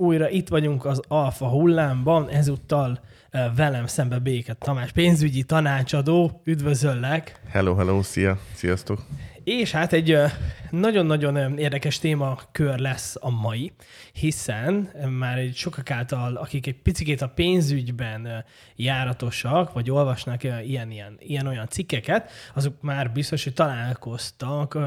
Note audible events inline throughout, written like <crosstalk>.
újra itt vagyunk az Alfa hullámban, ezúttal velem szembe Béket Tamás, pénzügyi tanácsadó, üdvözöllek! Hello, hello, szia, sziasztok! És hát egy nagyon-nagyon érdekes témakör lesz a mai, hiszen már egy sokak által, akik egy picit a pénzügyben járatosak, vagy olvasnak ilyen-olyan cikkeket, azok már biztos, hogy találkoztak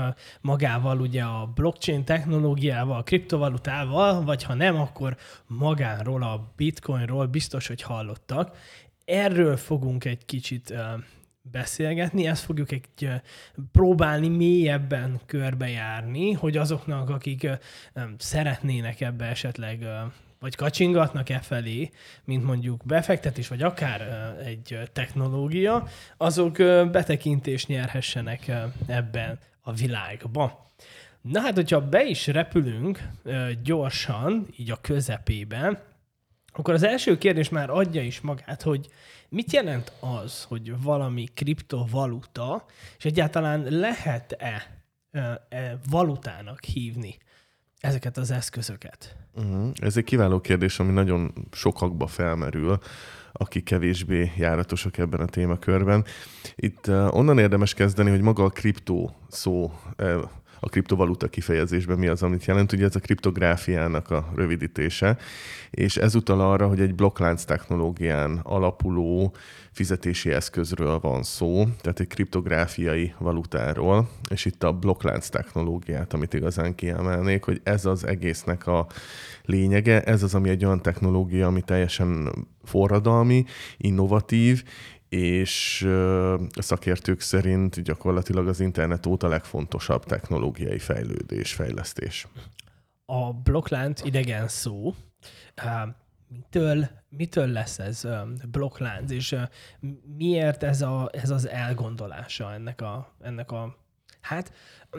magával ugye a blockchain technológiával, a kriptovalutával, vagy ha nem, akkor magáról, a bitcoinról biztos, hogy hallottak. Erről fogunk egy kicsit beszélgetni, ezt fogjuk egy próbálni mélyebben körbejárni, hogy azoknak, akik szeretnének ebbe esetleg vagy kacsingatnak e felé, mint mondjuk befektetés, vagy akár egy technológia, azok betekintést nyerhessenek ebben a világba. Na hát, hogyha be is repülünk gyorsan, így a közepében, akkor az első kérdés már adja is magát, hogy mit jelent az, hogy valami kriptovaluta, és egyáltalán lehet-e e, valutának hívni ezeket az eszközöket? Uh-huh. Ez egy kiváló kérdés, ami nagyon sokakba felmerül, akik kevésbé járatosak ebben a témakörben. Itt uh, onnan érdemes kezdeni, hogy maga a kriptó szó uh, a kriptovaluta kifejezésben mi az, amit jelent. Ugye ez a kriptográfiának a rövidítése, és ez utal arra, hogy egy blokklánc technológián alapuló fizetési eszközről van szó, tehát egy kriptográfiai valutáról, és itt a blokklánc technológiát, amit igazán kiemelnék, hogy ez az egésznek a lényege, ez az, ami egy olyan technológia, ami teljesen forradalmi, innovatív, és a szakértők szerint gyakorlatilag az internet óta legfontosabb technológiai fejlődés, fejlesztés. A blokklánc idegen szó. Mitől, mitől lesz ez blokklánc, és miért ez, a, ez az elgondolása ennek a, ennek a Hát,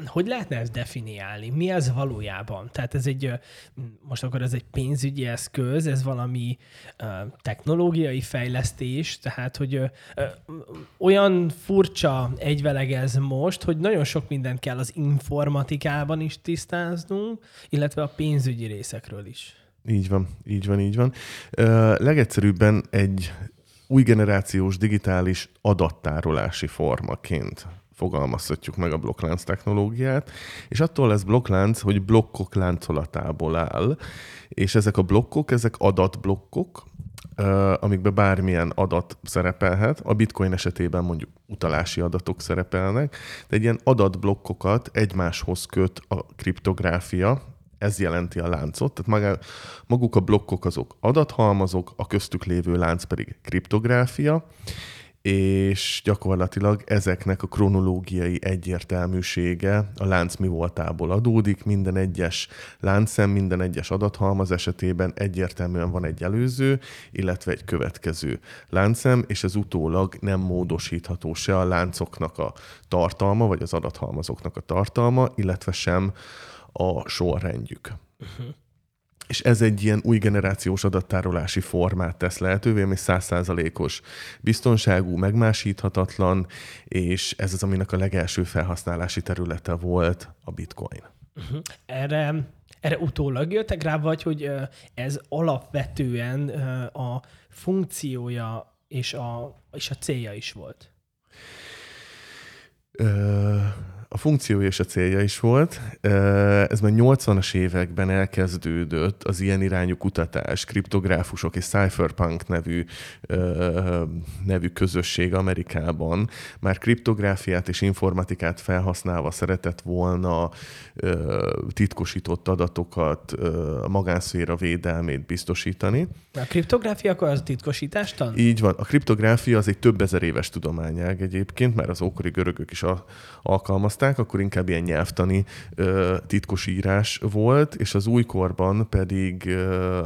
hogy lehetne ezt definiálni? Mi ez valójában? Tehát ez egy, most akkor ez egy pénzügyi eszköz, ez valami technológiai fejlesztés, tehát hogy olyan furcsa egyveleg ez most, hogy nagyon sok mindent kell az informatikában is tisztáznunk, illetve a pénzügyi részekről is. Így van, így van, így van. Uh, legegyszerűbben egy új generációs digitális adattárolási formaként fogalmazhatjuk meg a blokklánc technológiát, és attól lesz blokklánc, hogy blokkok láncolatából áll, és ezek a blokkok, ezek adatblokkok, amikben bármilyen adat szerepelhet. A bitcoin esetében mondjuk utalási adatok szerepelnek, de egy ilyen adatblokkokat egymáshoz köt a kriptográfia, ez jelenti a láncot, tehát maguk a blokkok azok adathalmazok, a köztük lévő lánc pedig kriptográfia, és gyakorlatilag ezeknek a kronológiai egyértelműsége a lánc mi voltából adódik. Minden egyes láncszem, minden egyes adathalmaz esetében egyértelműen van egy előző, illetve egy következő láncszem, és ez utólag nem módosítható se a láncoknak a tartalma, vagy az adathalmazoknak a tartalma, illetve sem a sorrendjük. Uh-huh és ez egy ilyen új generációs adattárolási formát tesz lehetővé, ami százszázalékos biztonságú, megmásíthatatlan, és ez az, aminek a legelső felhasználási területe volt a bitcoin. Uh-huh. Erre, erre utólag jöttek rá, vagy hogy ez alapvetően a funkciója és a, és a célja is volt? Ö- a funkció és a célja is volt. Ez már 80-as években elkezdődött az ilyen irányú kutatás, kriptográfusok és cypherpunk nevű, nevű közösség Amerikában már kriptográfiát és informatikát felhasználva szeretett volna titkosított adatokat, a magánszféra védelmét biztosítani. A kriptográfia akkor az titkosítástan? Így van. A kriptográfia az egy több ezer éves tudományág egyébként, mert az ókori görögök is alkalmazták olvasták, akkor inkább ilyen nyelvtani titkosírás volt, és az újkorban pedig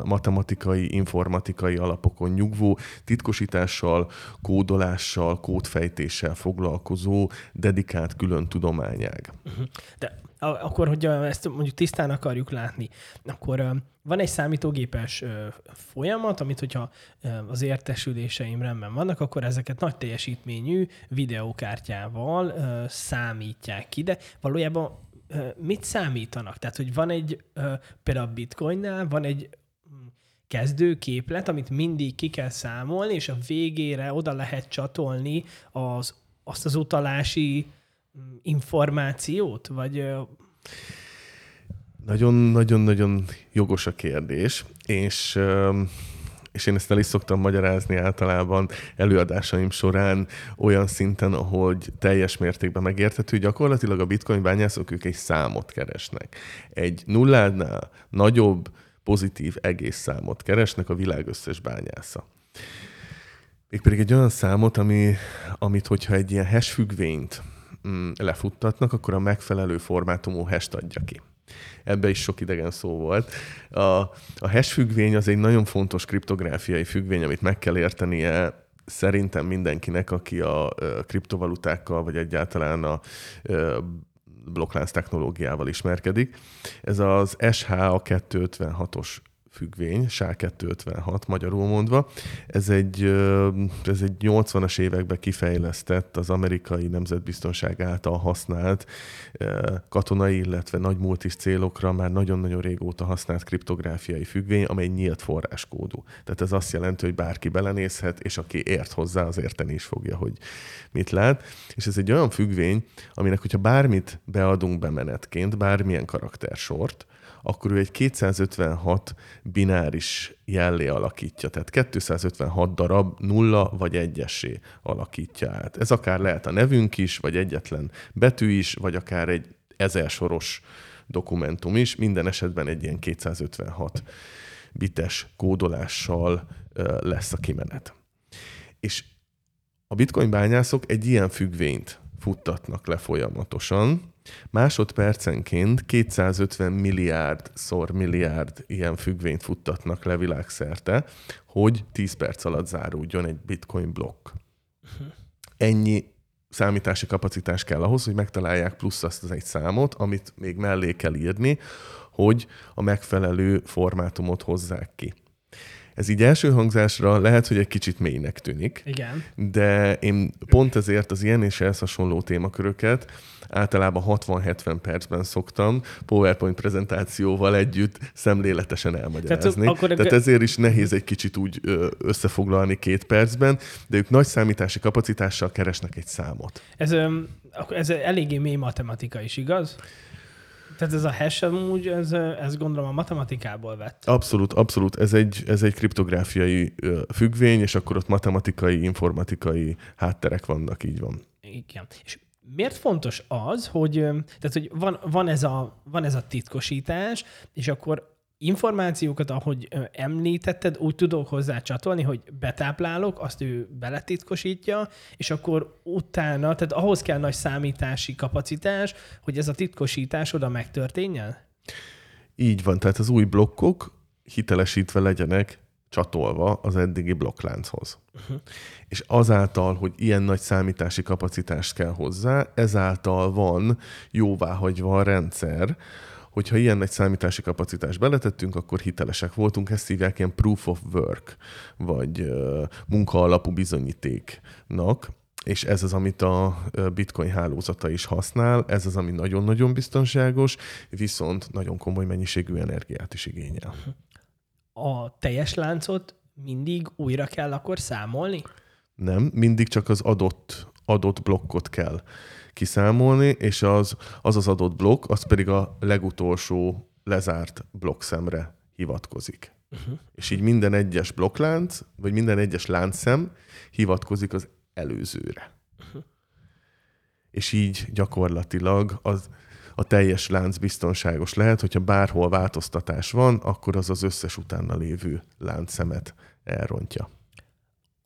matematikai, informatikai alapokon nyugvó titkosítással, kódolással, kódfejtéssel foglalkozó dedikált külön tudományág. Uh-huh. De akkor, hogy ezt mondjuk tisztán akarjuk látni, akkor van egy számítógépes folyamat, amit hogyha az értesüléseim rendben vannak, akkor ezeket nagy teljesítményű videókártyával számítják ki, de valójában mit számítanak? Tehát, hogy van egy, például a bitcoinnál van egy mm, kezdőképlet, amit mindig ki kell számolni, és a végére oda lehet csatolni az, azt az utalási információt? Vagy nagyon-nagyon-nagyon jogos a kérdés, és és én ezt el is szoktam magyarázni általában előadásaim során olyan szinten, ahogy teljes mértékben megérthető, gyakorlatilag a bitcoin bányászok ők egy számot keresnek. Egy nulládnál nagyobb pozitív egész számot keresnek a világ összes bányásza. Mégpedig egy olyan számot, ami, amit hogyha egy ilyen hash függvényt mm, lefuttatnak, akkor a megfelelő formátumú hash adja ki ebbe is sok idegen szó volt. A, a hash függvény az egy nagyon fontos kriptográfiai függvény, amit meg kell értenie szerintem mindenkinek, aki a kriptovalutákkal, vagy egyáltalán a blokklánc technológiával ismerkedik. Ez az SH a 256-os függvény, SHA-256 magyarul mondva. Ez egy, ez egy 80-as években kifejlesztett, az amerikai nemzetbiztonság által használt katonai, illetve nagy multis célokra már nagyon-nagyon régóta használt kriptográfiai függvény, amely nyílt forráskódú. Tehát ez azt jelenti, hogy bárki belenézhet, és aki ért hozzá, az érteni is fogja, hogy mit lát. És ez egy olyan függvény, aminek, hogyha bármit beadunk bemenetként, bármilyen karaktersort, akkor ő egy 256 bináris jellé alakítja. Tehát 256 darab nulla vagy egyessé alakítja át. Ez akár lehet a nevünk is, vagy egyetlen betű is, vagy akár egy ezer soros dokumentum is. Minden esetben egy ilyen 256 bites kódolással lesz a kimenet. És a bitcoin bányászok egy ilyen függvényt futtatnak le folyamatosan, Másodpercenként 250 milliárd szor milliárd ilyen függvényt futtatnak le világszerte, hogy 10 perc alatt záruljon egy bitcoin blokk. Ennyi számítási kapacitás kell ahhoz, hogy megtalálják plusz azt az egy számot, amit még mellé kell írni, hogy a megfelelő formátumot hozzák ki. Ez így első hangzásra lehet, hogy egy kicsit mélynek tűnik. Igen. De én pont ezért az ilyen és ehhez hasonló témaköröket általában 60-70 percben szoktam PowerPoint prezentációval együtt szemléletesen elmagyarázni. Tehát, akkor Tehát ezért is nehéz egy kicsit úgy összefoglalni két percben, de ők nagy számítási kapacitással keresnek egy számot. Ez, ez eléggé mély matematika is, igaz? Tehát ez a hash amúgy, ez, ez gondolom a matematikából vett. Abszolút, abszolút. Ez egy, ez egy kriptográfiai függvény, és akkor ott matematikai, informatikai hátterek vannak, így van. Igen. És miért fontos az, hogy, tehát, hogy van, van, ez a, van ez a titkosítás, és akkor információkat, ahogy említetted, úgy tudok hozzá csatolni, hogy betáplálok, azt ő beletitkosítja, és akkor utána, tehát ahhoz kell nagy számítási kapacitás, hogy ez a titkosítás oda megtörténjen? Így van, tehát az új blokkok hitelesítve legyenek csatolva az eddigi blokklánchoz. Uh-huh. És azáltal, hogy ilyen nagy számítási kapacitást kell hozzá, ezáltal van jóváhagyva a rendszer, hogyha ilyen nagy számítási kapacitást beletettünk, akkor hitelesek voltunk. Ezt hívják ilyen proof of work, vagy munkaalapú bizonyítéknak és ez az, amit a bitcoin hálózata is használ, ez az, ami nagyon-nagyon biztonságos, viszont nagyon komoly mennyiségű energiát is igényel. A teljes láncot mindig újra kell akkor számolni? Nem, mindig csak az adott, adott blokkot kell kiszámolni, és az, az az adott blokk, az pedig a legutolsó lezárt blokkszemre hivatkozik. Uh-huh. És így minden egyes blokklánc, vagy minden egyes láncszem hivatkozik az előzőre. Uh-huh. És így gyakorlatilag az, a teljes lánc biztonságos lehet, hogyha bárhol változtatás van, akkor az az összes utána lévő láncszemet elrontja.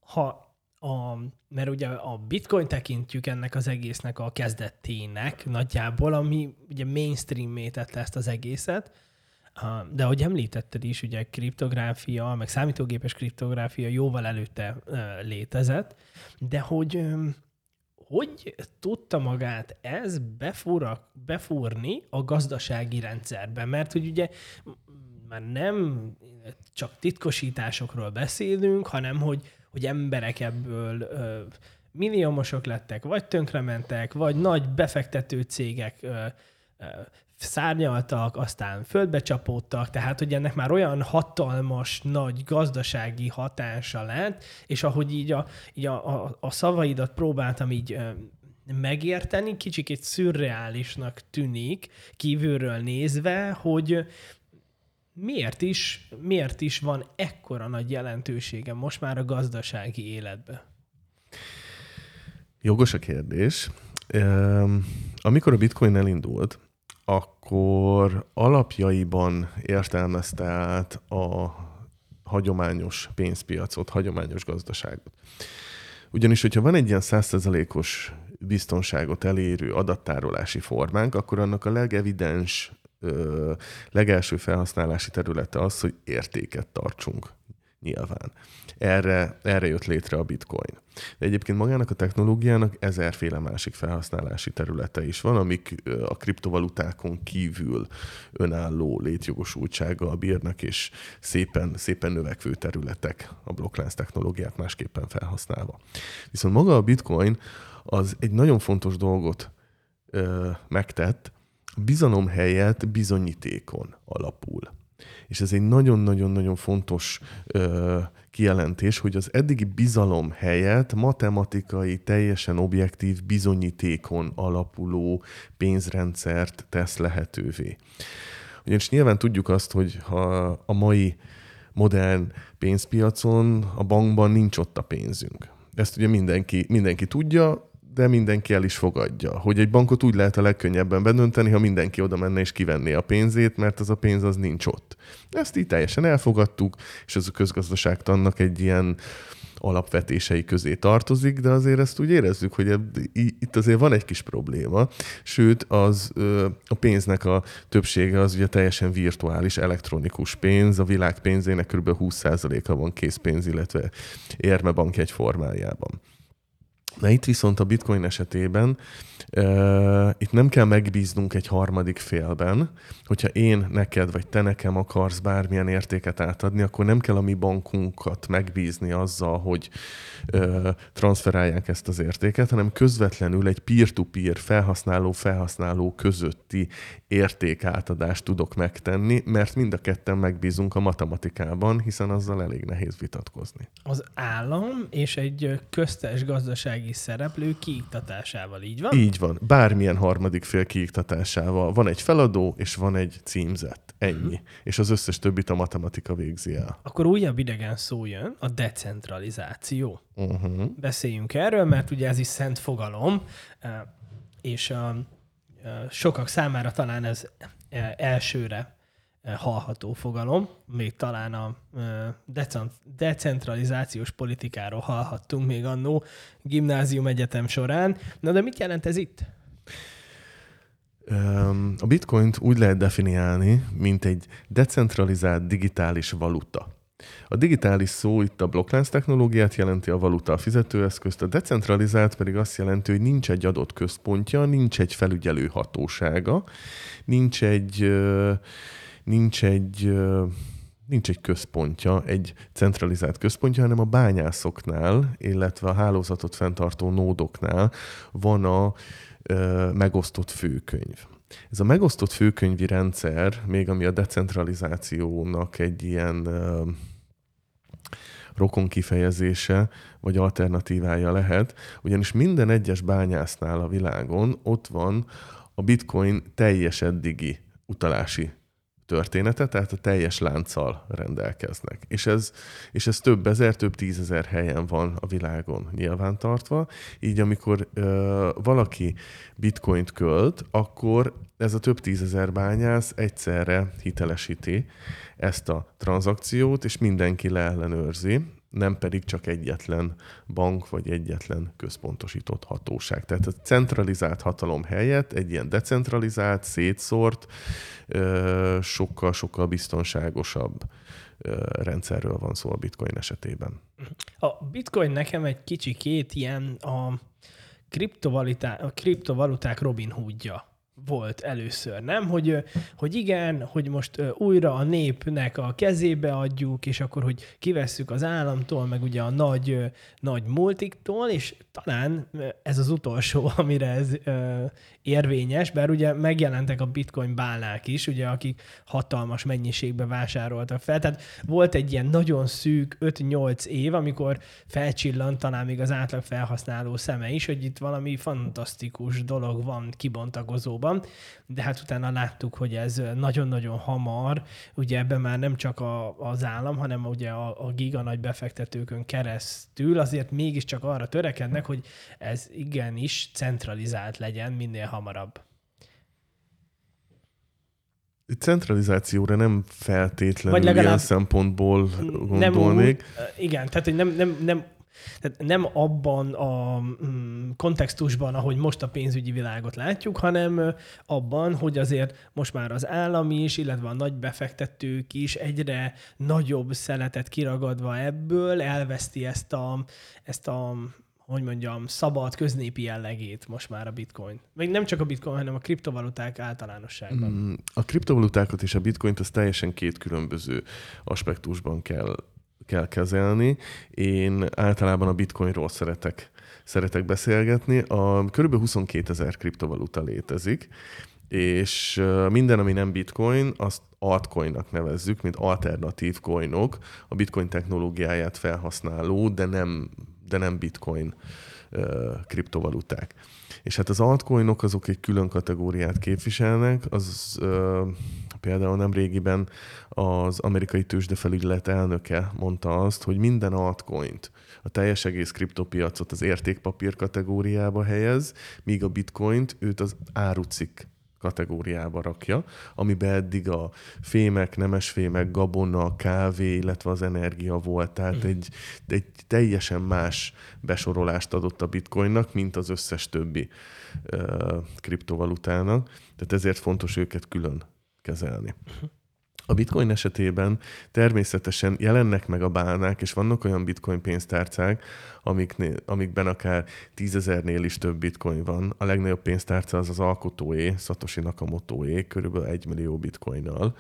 Ha a, mert ugye a bitcoin tekintjük ennek az egésznek a kezdetének nagyjából, ami ugye mainstream tette ezt az egészet, de ahogy említetted is, ugye kriptográfia, meg számítógépes kriptográfia jóval előtte létezett, de hogy hogy tudta magát ez befúra, befúrni a gazdasági rendszerbe? Mert hogy ugye már nem csak titkosításokról beszélünk, hanem hogy hogy emberek ebből ö, milliómosok lettek, vagy tönkrementek, vagy nagy befektető cégek ö, ö, szárnyaltak, aztán földbe csapódtak, tehát hogy ennek már olyan hatalmas, nagy gazdasági hatása lett, és ahogy így a, így a, a, a szavaidat próbáltam így megérteni, kicsikét szürreálisnak tűnik kívülről nézve, hogy miért is, miért is van ekkora nagy jelentősége most már a gazdasági életben? Jogos a kérdés. Amikor a bitcoin elindult, akkor alapjaiban értelmezte át a hagyományos pénzpiacot, hagyományos gazdaságot. Ugyanis, hogyha van egy ilyen százszerzalékos biztonságot elérő adattárolási formánk, akkor annak a legevidens, legelső felhasználási területe az, hogy értéket tartsunk nyilván. Erre, erre jött létre a bitcoin. De egyébként magának a technológiának ezerféle másik felhasználási területe is van, amik a kriptovalutákon kívül önálló létjogosultsággal bírnak, és szépen, szépen növekvő területek a blokklánc technológiát másképpen felhasználva. Viszont maga a bitcoin az egy nagyon fontos dolgot ö, megtett, bizalom helyett bizonyítékon alapul. És ez egy nagyon-nagyon-nagyon fontos ö, kijelentés, hogy az eddigi bizalom helyett matematikai, teljesen objektív bizonyítékon alapuló pénzrendszert tesz lehetővé. Ugyanis nyilván tudjuk azt, hogy ha a mai modern pénzpiacon, a bankban nincs ott a pénzünk. Ezt ugye mindenki, mindenki tudja, de mindenki el is fogadja. Hogy egy bankot úgy lehet a legkönnyebben bedönteni, ha mindenki oda menne és kivenné a pénzét, mert az a pénz az nincs ott. Ezt így teljesen elfogadtuk, és ez a közgazdaságtannak egy ilyen alapvetései közé tartozik, de azért ezt úgy érezzük, hogy itt azért van egy kis probléma, sőt az a pénznek a többsége az ugye teljesen virtuális, elektronikus pénz, a világ pénzének kb. 20%-a van készpénz, illetve érmebank egy formájában. Na itt viszont a bitcoin esetében itt nem kell megbíznunk egy harmadik félben, hogyha én neked vagy te nekem akarsz bármilyen értéket átadni, akkor nem kell a mi bankunkat megbízni azzal, hogy transferálják ezt az értéket, hanem közvetlenül egy peer-to-peer felhasználó-felhasználó közötti értékátadást tudok megtenni, mert mind a ketten megbízunk a matematikában, hiszen azzal elég nehéz vitatkozni. Az állam és egy köztes gazdasági szereplő kiiktatásával, így van? Így van. Bármilyen harmadik fél kiiktatásával. Van egy feladó, és van egy címzett. Ennyi. Uh-huh. És az összes többit a matematika végzi el. Akkor újabb idegen szó jön, a decentralizáció. Uh-huh. Beszéljünk erről, mert ugye ez is szent fogalom, és a sokak számára talán ez elsőre hallható fogalom, még talán a decentralizációs politikáról hallhattunk még annó gimnázium egyetem során. Na de mit jelent ez itt? A bitcoint úgy lehet definiálni, mint egy decentralizált digitális valuta. A digitális szó itt a blokklánc technológiát jelenti, a valuta a fizetőeszközt, a decentralizált pedig azt jelenti, hogy nincs egy adott központja, nincs egy felügyelő hatósága, nincs egy, nincs egy nincs egy központja, egy centralizált központja, hanem a bányászoknál, illetve a hálózatot fenntartó nódoknál van a megosztott főkönyv. Ez a megosztott főkönyvi rendszer, még ami a decentralizációnak egy ilyen rokon kifejezése, vagy alternatívája lehet, ugyanis minden egyes bányásznál a világon ott van a bitcoin teljes eddigi utalási története, tehát a teljes lánccal rendelkeznek. És ez, és ez több ezer, több tízezer helyen van a világon nyilvántartva, így amikor ö, valaki bitcoint költ, akkor ez a több tízezer bányász egyszerre hitelesíti ezt a tranzakciót, és mindenki leellenőrzi, nem pedig csak egyetlen bank vagy egyetlen központosított hatóság. Tehát a centralizált hatalom helyett egy ilyen decentralizált, szétszórt, sokkal-sokkal biztonságosabb rendszerről van szó a bitcoin esetében. A bitcoin nekem egy kicsikét ilyen a, kriptovaluták, Robin Hoodja volt először, nem? Hogy, hogy igen, hogy most újra a népnek a kezébe adjuk, és akkor, hogy kivesszük az államtól, meg ugye a nagy, nagy multiktól, és talán ez az utolsó, <laughs> amire ez érvényes, bár ugye megjelentek a bitcoin bálnák is, ugye, akik hatalmas mennyiségbe vásároltak fel. Tehát volt egy ilyen nagyon szűk 5-8 év, amikor felcsillant talán még az átlag felhasználó szeme is, hogy itt valami fantasztikus dolog van kibontakozóban, de hát utána láttuk, hogy ez nagyon-nagyon hamar, ugye ebben már nem csak a, az állam, hanem ugye a, a giga nagy befektetőkön keresztül azért mégiscsak arra törekednek, hogy ez igenis centralizált legyen minél hamarabb. Centralizációra nem feltétlenül Vagy legalább ilyen szempontból gondolnék. Nem úgy, igen, tehát hogy nem, nem, nem tehát nem abban a mm, kontextusban, ahogy most a pénzügyi világot látjuk, hanem abban, hogy azért most már az állam is, illetve a nagy befektetők is egyre nagyobb szeletet kiragadva ebből elveszti ezt a, ezt a hogy mondjam, szabad, köznépi jellegét most már a bitcoin. Még nem csak a bitcoin, hanem a kriptovaluták általánosságban. Mm, a kriptovalutákat és a bitcoint az teljesen két különböző aspektusban kell kell kezelni. Én általában a bitcoinról szeretek, szeretek beszélgetni. A, körülbelül 22 ezer kriptovaluta létezik, és minden, ami nem bitcoin, azt altcoinnak nevezzük, mint alternatív coinok, a bitcoin technológiáját felhasználó, de nem, de nem bitcoin kriptovaluták. És hát az altcoinok azok egy külön kategóriát képviselnek, az például nem régiben az amerikai tőzsdefelügyelet elnöke mondta azt, hogy minden altcoint, a teljes egész kriptopiacot az értékpapír kategóriába helyez, míg a bitcoint őt az árucik kategóriába rakja, amiben eddig a fémek, nemesfémek, gabona, kávé, illetve az energia volt. Tehát mm. egy, egy teljesen más besorolást adott a bitcoinnak, mint az összes többi uh, kriptovalutának. Tehát ezért fontos őket külön kezelni. A bitcoin esetében természetesen jelennek meg a bálnák, és vannak olyan bitcoin pénztárcák, amiknél, amikben akár tízezernél is több bitcoin van. A legnagyobb pénztárca az az alkotóé, Satoshi Nakamotoé, körülbelül egy millió bitcoinnal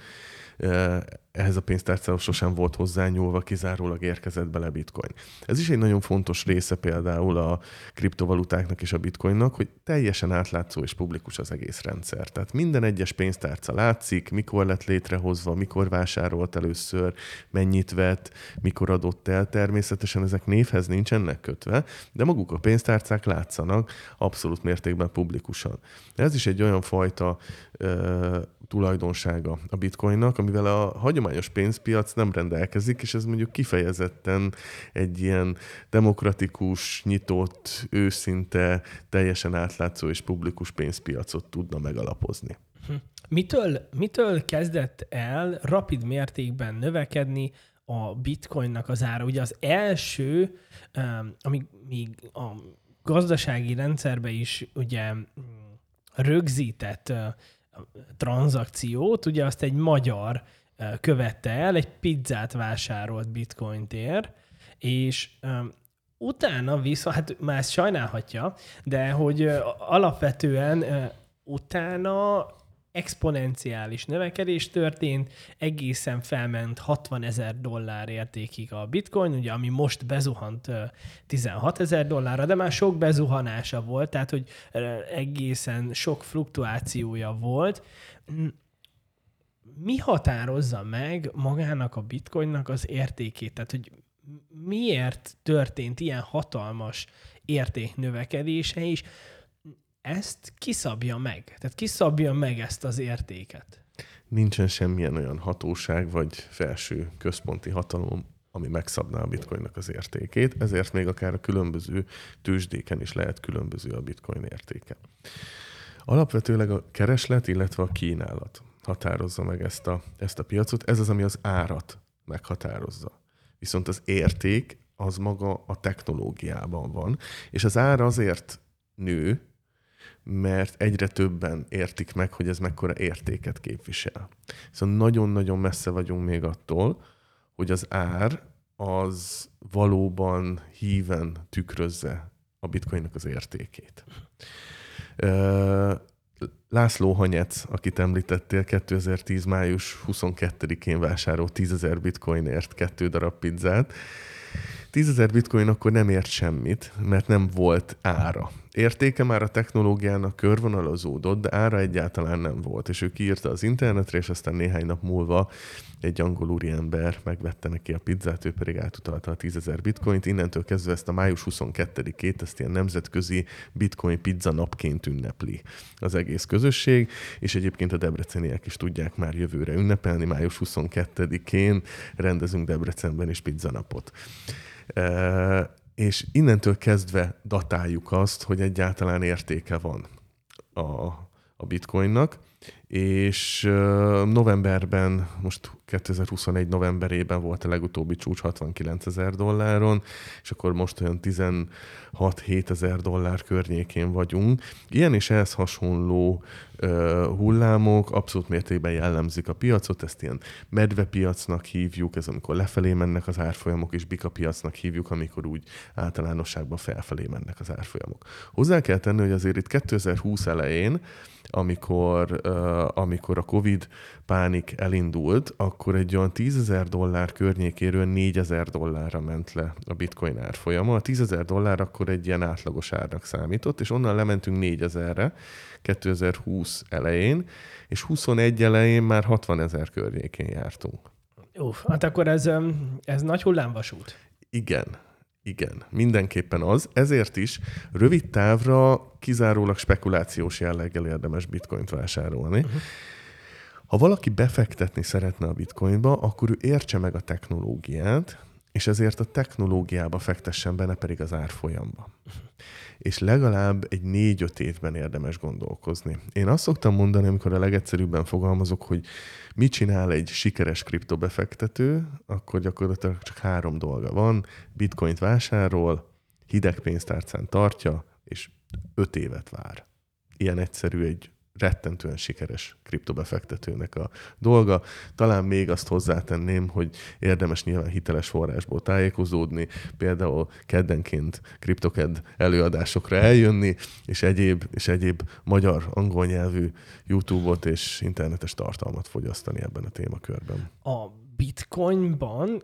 ehhez a pénztárcához sosem volt hozzányúlva, kizárólag érkezett bele bitcoin. Ez is egy nagyon fontos része például a kriptovalutáknak és a bitcoinnak, hogy teljesen átlátszó és publikus az egész rendszer. Tehát minden egyes pénztárca látszik, mikor lett létrehozva, mikor vásárolt először, mennyit vett, mikor adott el. Természetesen ezek névhez nincsenek kötve, de maguk a pénztárcák látszanak abszolút mértékben publikusan. Ez is egy olyan fajta ö, tulajdonsága a bitcoinnak, amivel a hagyományos pénzpiac nem rendelkezik, és ez mondjuk kifejezetten egy ilyen demokratikus, nyitott, őszinte, teljesen átlátszó és publikus pénzpiacot tudna megalapozni. Hm. Mitől, mitől kezdett el rapid mértékben növekedni a bitcoinnak az ára? Ugye az első, amíg még a gazdasági rendszerbe is ugye rögzített tranzakciót, ugye azt egy magyar követte el, egy pizzát vásárolt bitcointért, és utána viszont, hát már ezt sajnálhatja, de hogy alapvetően utána exponenciális növekedés történt, egészen felment 60 ezer dollár értékig a bitcoin, ugye, ami most bezuhant 16 ezer dollárra, de már sok bezuhanása volt, tehát hogy egészen sok fluktuációja volt. Mi határozza meg magának a bitcoinnak az értékét? Tehát, hogy miért történt ilyen hatalmas értéknövekedése is? ezt kiszabja meg? Tehát kiszabja meg ezt az értéket? Nincsen semmilyen olyan hatóság vagy felső központi hatalom, ami megszabná a bitcoinnak az értékét, ezért még akár a különböző tőzsdéken is lehet különböző a bitcoin értéke. Alapvetőleg a kereslet, illetve a kínálat határozza meg ezt a, ezt a piacot. Ez az, ami az árat meghatározza. Viszont az érték az maga a technológiában van, és az ár azért nő, mert egyre többen értik meg, hogy ez mekkora értéket képvisel. Szóval nagyon-nagyon messze vagyunk még attól, hogy az ár az valóban híven tükrözze a bitcoinnak az értékét. László Hanyec, akit említettél, 2010. május 22-én vásárolt 10.000 bitcoinért kettő darab pizzát. 10.000 bitcoin akkor nem ért semmit, mert nem volt ára. Értéke már a technológiának körvonalazódott, de ára egyáltalán nem volt. És ő kiírta az internetre, és aztán néhány nap múlva egy angol úriember megvette neki a pizzát, ő pedig átutalta a 10.000 bitcoint. Innentől kezdve ezt a május 22-ét, ezt ilyen nemzetközi bitcoin pizza napként ünnepli az egész közösség, és egyébként a debreceniek is tudják már jövőre ünnepelni. Május 22-én rendezünk Debrecenben is pizza napot és innentől kezdve datáljuk azt, hogy egyáltalán értéke van a, a bitcoinnak, és novemberben, most 2021 novemberében volt a legutóbbi csúcs 69 ezer dolláron, és akkor most olyan 16-7 ezer dollár környékén vagyunk. Ilyen és ehhez hasonló hullámok abszolút mértékben jellemzik a piacot, ezt ilyen medvepiacnak hívjuk, ez amikor lefelé mennek az árfolyamok, és bika piacnak hívjuk, amikor úgy általánosságban felfelé mennek az árfolyamok. Hozzá kell tenni, hogy azért itt 2020 elején, amikor, amikor a Covid pánik elindult, akkor egy olyan 10 ezer dollár környékéről 4 ezer dollárra ment le a bitcoin árfolyama. A 10 ezer dollár akkor egy ilyen átlagos árnak számított, és onnan lementünk 4 ezerre 2020 elején, és 21 elején már 60 ezer környékén jártunk. Uff, hát akkor ez, ez nagy hullámvasút. Igen, igen, mindenképpen az. Ezért is rövid távra kizárólag spekulációs jelleggel érdemes bitcoint vásárolni. Uh-huh. Ha valaki befektetni szeretne a bitcoinba, akkor ő értse meg a technológiát, és ezért a technológiába fektessen benne pedig az árfolyamba. És legalább egy négy-öt évben érdemes gondolkozni. Én azt szoktam mondani, amikor a legegyszerűbben fogalmazok, hogy mit csinál egy sikeres kriptobefektető, akkor gyakorlatilag csak három dolga van. Bitcoint vásárol, hideg pénztárcán tartja, és öt évet vár. Ilyen egyszerű egy rettentően sikeres kriptobefektetőnek a dolga. Talán még azt hozzátenném, hogy érdemes nyilván hiteles forrásból tájékozódni, például keddenként kriptoked előadásokra eljönni, és egyéb, és egyéb magyar, angol nyelvű YouTube-ot és internetes tartalmat fogyasztani ebben a témakörben. A bitcoinban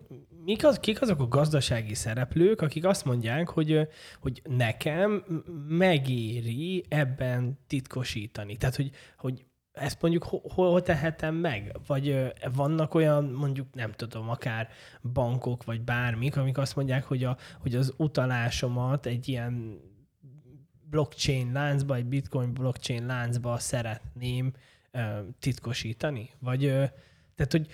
mik az, kik azok a gazdasági szereplők, akik azt mondják, hogy, hogy nekem megéri ebben titkosítani? Tehát, hogy, hogy ezt mondjuk hol, hol tehetem meg? Vagy vannak olyan, mondjuk nem tudom, akár bankok, vagy bármik, amik azt mondják, hogy, a, hogy az utalásomat egy ilyen blockchain láncba, egy bitcoin blockchain láncba szeretném uh, titkosítani? Vagy, uh, tehát, hogy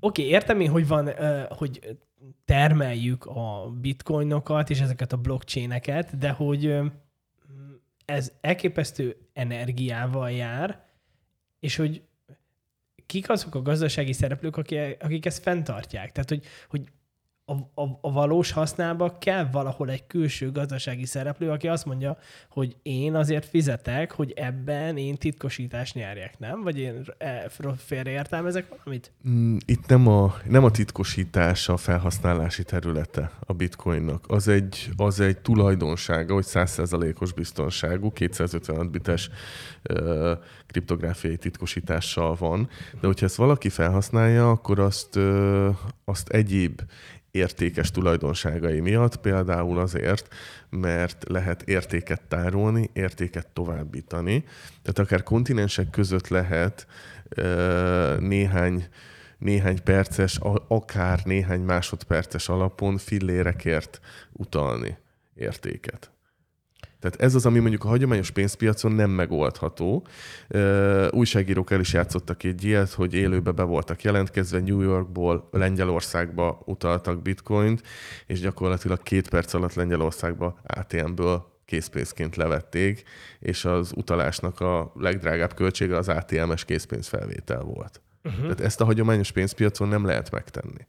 oké, okay, értem én, hogy van, uh, hogy termeljük a bitcoinokat és ezeket a blockchaineket, de hogy ez elképesztő energiával jár, és hogy kik azok a gazdasági szereplők, akik, akik ezt fenntartják. Tehát, hogy, hogy a, a, a valós használba kell valahol egy külső gazdasági szereplő, aki azt mondja, hogy én azért fizetek, hogy ebben én titkosítást nyerjek, nem? Vagy én e, félreértelmezek valamit? Mm, itt nem a, nem a titkosítás a felhasználási területe a bitcoinnak. Az egy, az egy tulajdonsága, hogy 100%-os biztonságú, 256 bites uh, kriptográfiai titkosítással van, de hogyha ezt valaki felhasználja, akkor azt, uh, azt egyéb értékes tulajdonságai miatt, például azért, mert lehet értéket tárolni, értéket továbbítani. Tehát akár kontinensek között lehet néhány néhány perces, akár néhány másodperces alapon fillérekért utalni értéket. Tehát ez az, ami mondjuk a hagyományos pénzpiacon nem megoldható. újságírók el is játszottak egy ilyet, hogy élőbe be voltak jelentkezve, New Yorkból Lengyelországba utaltak bitcoint, és gyakorlatilag két perc alatt Lengyelországba ATM-ből készpénzként levették, és az utalásnak a legdrágább költsége az ATM-es készpénzfelvétel volt. Uh-huh. Tehát ezt a hagyományos pénzpiacon nem lehet megtenni.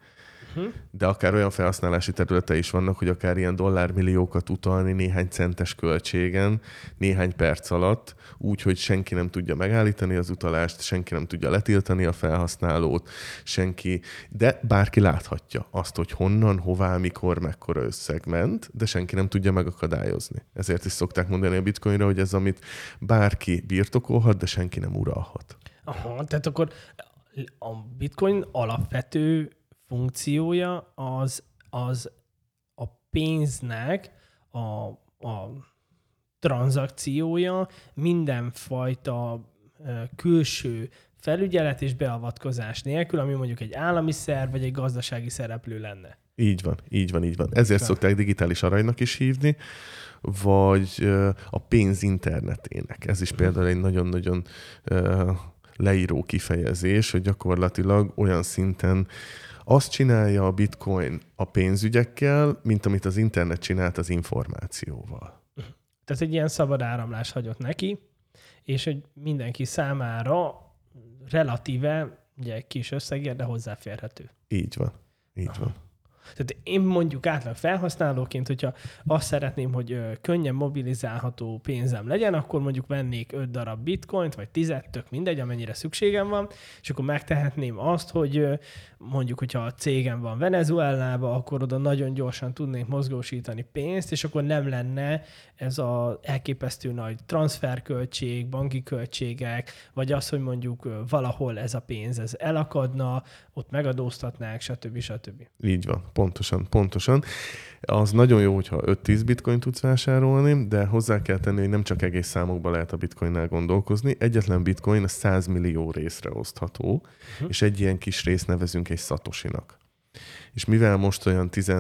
De akár olyan felhasználási területe is vannak, hogy akár ilyen dollármilliókat utalni néhány centes költségen, néhány perc alatt, úgy, hogy senki nem tudja megállítani az utalást, senki nem tudja letiltani a felhasználót, senki, de bárki láthatja azt, hogy honnan, hová, mikor, mekkora összeg ment, de senki nem tudja megakadályozni. Ezért is szokták mondani a bitcoinra, hogy ez, amit bárki birtokolhat, de senki nem uralhat. Aha, tehát akkor a bitcoin alapvető funkciója az, az a pénznek a, a tranzakciója mindenfajta külső felügyelet és beavatkozás nélkül, ami mondjuk egy állami szerv vagy egy gazdasági szereplő lenne. Így van, így van, így van. Ezért szokták digitális aranynak is hívni, vagy a pénz internetének. Ez is például egy nagyon-nagyon leíró kifejezés, hogy gyakorlatilag olyan szinten azt csinálja a bitcoin a pénzügyekkel, mint amit az internet csinált az információval. Tehát egy ilyen szabad áramlás hagyott neki, és hogy mindenki számára relatíve ugye kis összegért, de hozzáférhető. Így van. Így Aha. van. Tehát én mondjuk átlag felhasználóként, hogyha azt szeretném, hogy könnyen mobilizálható pénzem legyen, akkor mondjuk vennék 5 darab bitcoint, vagy 10 tök mindegy, amennyire szükségem van, és akkor megtehetném azt, hogy mondjuk, hogyha a cégem van Venezuelába, akkor oda nagyon gyorsan tudnék mozgósítani pénzt, és akkor nem lenne ez az elképesztő nagy transferköltség, banki költségek, vagy az, hogy mondjuk valahol ez a pénz ez elakadna, ott megadóztatnák, stb. stb. Így van, pontosan, pontosan. Az nagyon jó, hogyha 5-10 bitcoin tudsz vásárolni, de hozzá kell tenni, hogy nem csak egész számokba lehet a bitcoinnál gondolkozni. Egyetlen bitcoin a 100 millió részre osztható, uh-huh. és egy ilyen kis részt nevezünk egy szatosinak. És mivel most olyan 10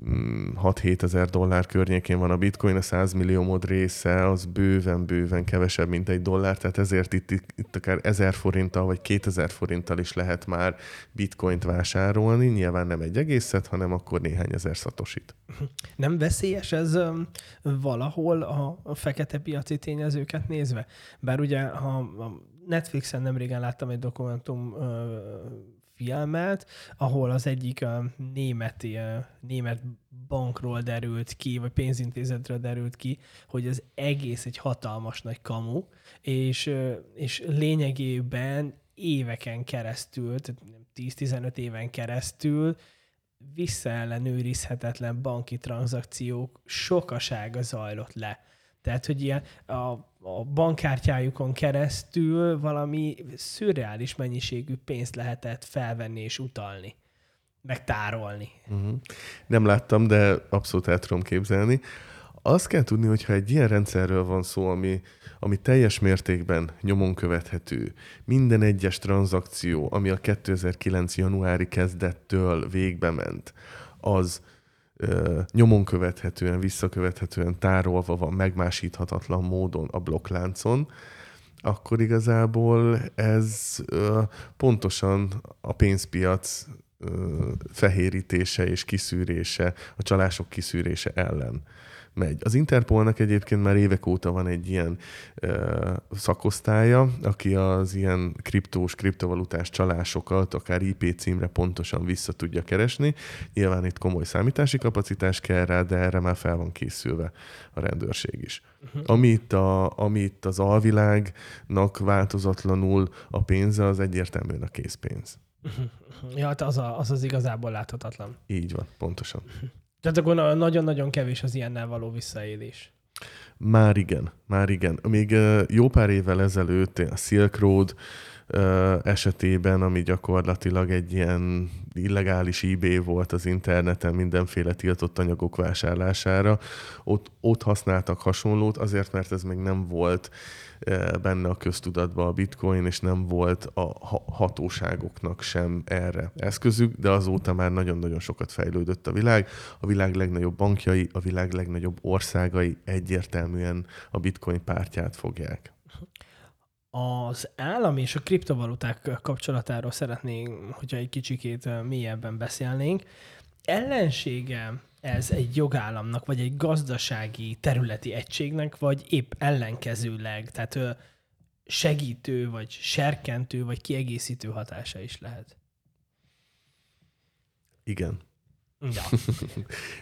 6-7 ezer dollár környékén van a bitcoin, a 100 millió mod része az bőven-bőven kevesebb, mint egy dollár, tehát ezért itt, itt akár 1000 forinttal vagy 2000 forinttal is lehet már bitcoint vásárolni, nyilván nem egy egészet, hanem akkor néhány ezer szatosit. Nem veszélyes ez valahol a, fekete piaci tényezőket nézve? Bár ugye, ha Netflixen nem régen láttam egy dokumentum filmet, ahol az egyik a németi, a német bankról derült ki, vagy pénzintézetről derült ki, hogy az egész egy hatalmas nagy kamu, és, és lényegében éveken keresztül, tehát 10-15 éven keresztül visszaellenőrizhetetlen banki tranzakciók sokasága zajlott le. Tehát, hogy ilyen a, a bankkártyájukon keresztül valami szürreális mennyiségű pénzt lehetett felvenni és utalni, meg tárolni. Uh-huh. Nem láttam, de abszolút el tudom képzelni. Azt kell tudni, hogy ha egy ilyen rendszerről van szó, ami, ami teljes mértékben nyomon követhető, minden egyes tranzakció, ami a 2009. januári kezdettől végbe ment, az nyomon követhetően, visszakövethetően tárolva van megmásíthatatlan módon a blokkláncon, akkor igazából ez pontosan a pénzpiac fehérítése és kiszűrése, a csalások kiszűrése ellen megy. Az Interpolnak egyébként már évek óta van egy ilyen ö, szakosztálya, aki az ilyen kriptós, kriptovalutás csalásokat akár IP címre pontosan vissza tudja keresni. Nyilván itt komoly számítási kapacitás kell rá, de erre már fel van készülve a rendőrség is. Uh-huh. Ami, itt a, ami itt az alvilágnak változatlanul a pénze, az egyértelműen a készpénz. Uh-huh. Ja, hát az, a, az az igazából láthatatlan. Így van, pontosan. Uh-huh. Tehát akkor nagyon-nagyon kevés az ilyennel való visszaélés. Már igen, már igen. Még jó pár évvel ezelőtt a Silk Road esetében, ami gyakorlatilag egy ilyen illegális eBay volt az interneten mindenféle tiltott anyagok vásárlására, ott, ott használtak hasonlót, azért, mert ez még nem volt benne a köztudatban a bitcoin, és nem volt a hatóságoknak sem erre eszközük, de azóta már nagyon-nagyon sokat fejlődött a világ. A világ legnagyobb bankjai, a világ legnagyobb országai egyértelműen a bitcoin pártját fogják. Az állam és a kriptovaluták kapcsolatáról szeretnénk, hogyha egy kicsikét mélyebben beszélnénk. Ellensége ez egy jogállamnak, vagy egy gazdasági területi egységnek, vagy épp ellenkezőleg, tehát segítő, vagy serkentő, vagy kiegészítő hatása is lehet. Igen. Ja. <laughs>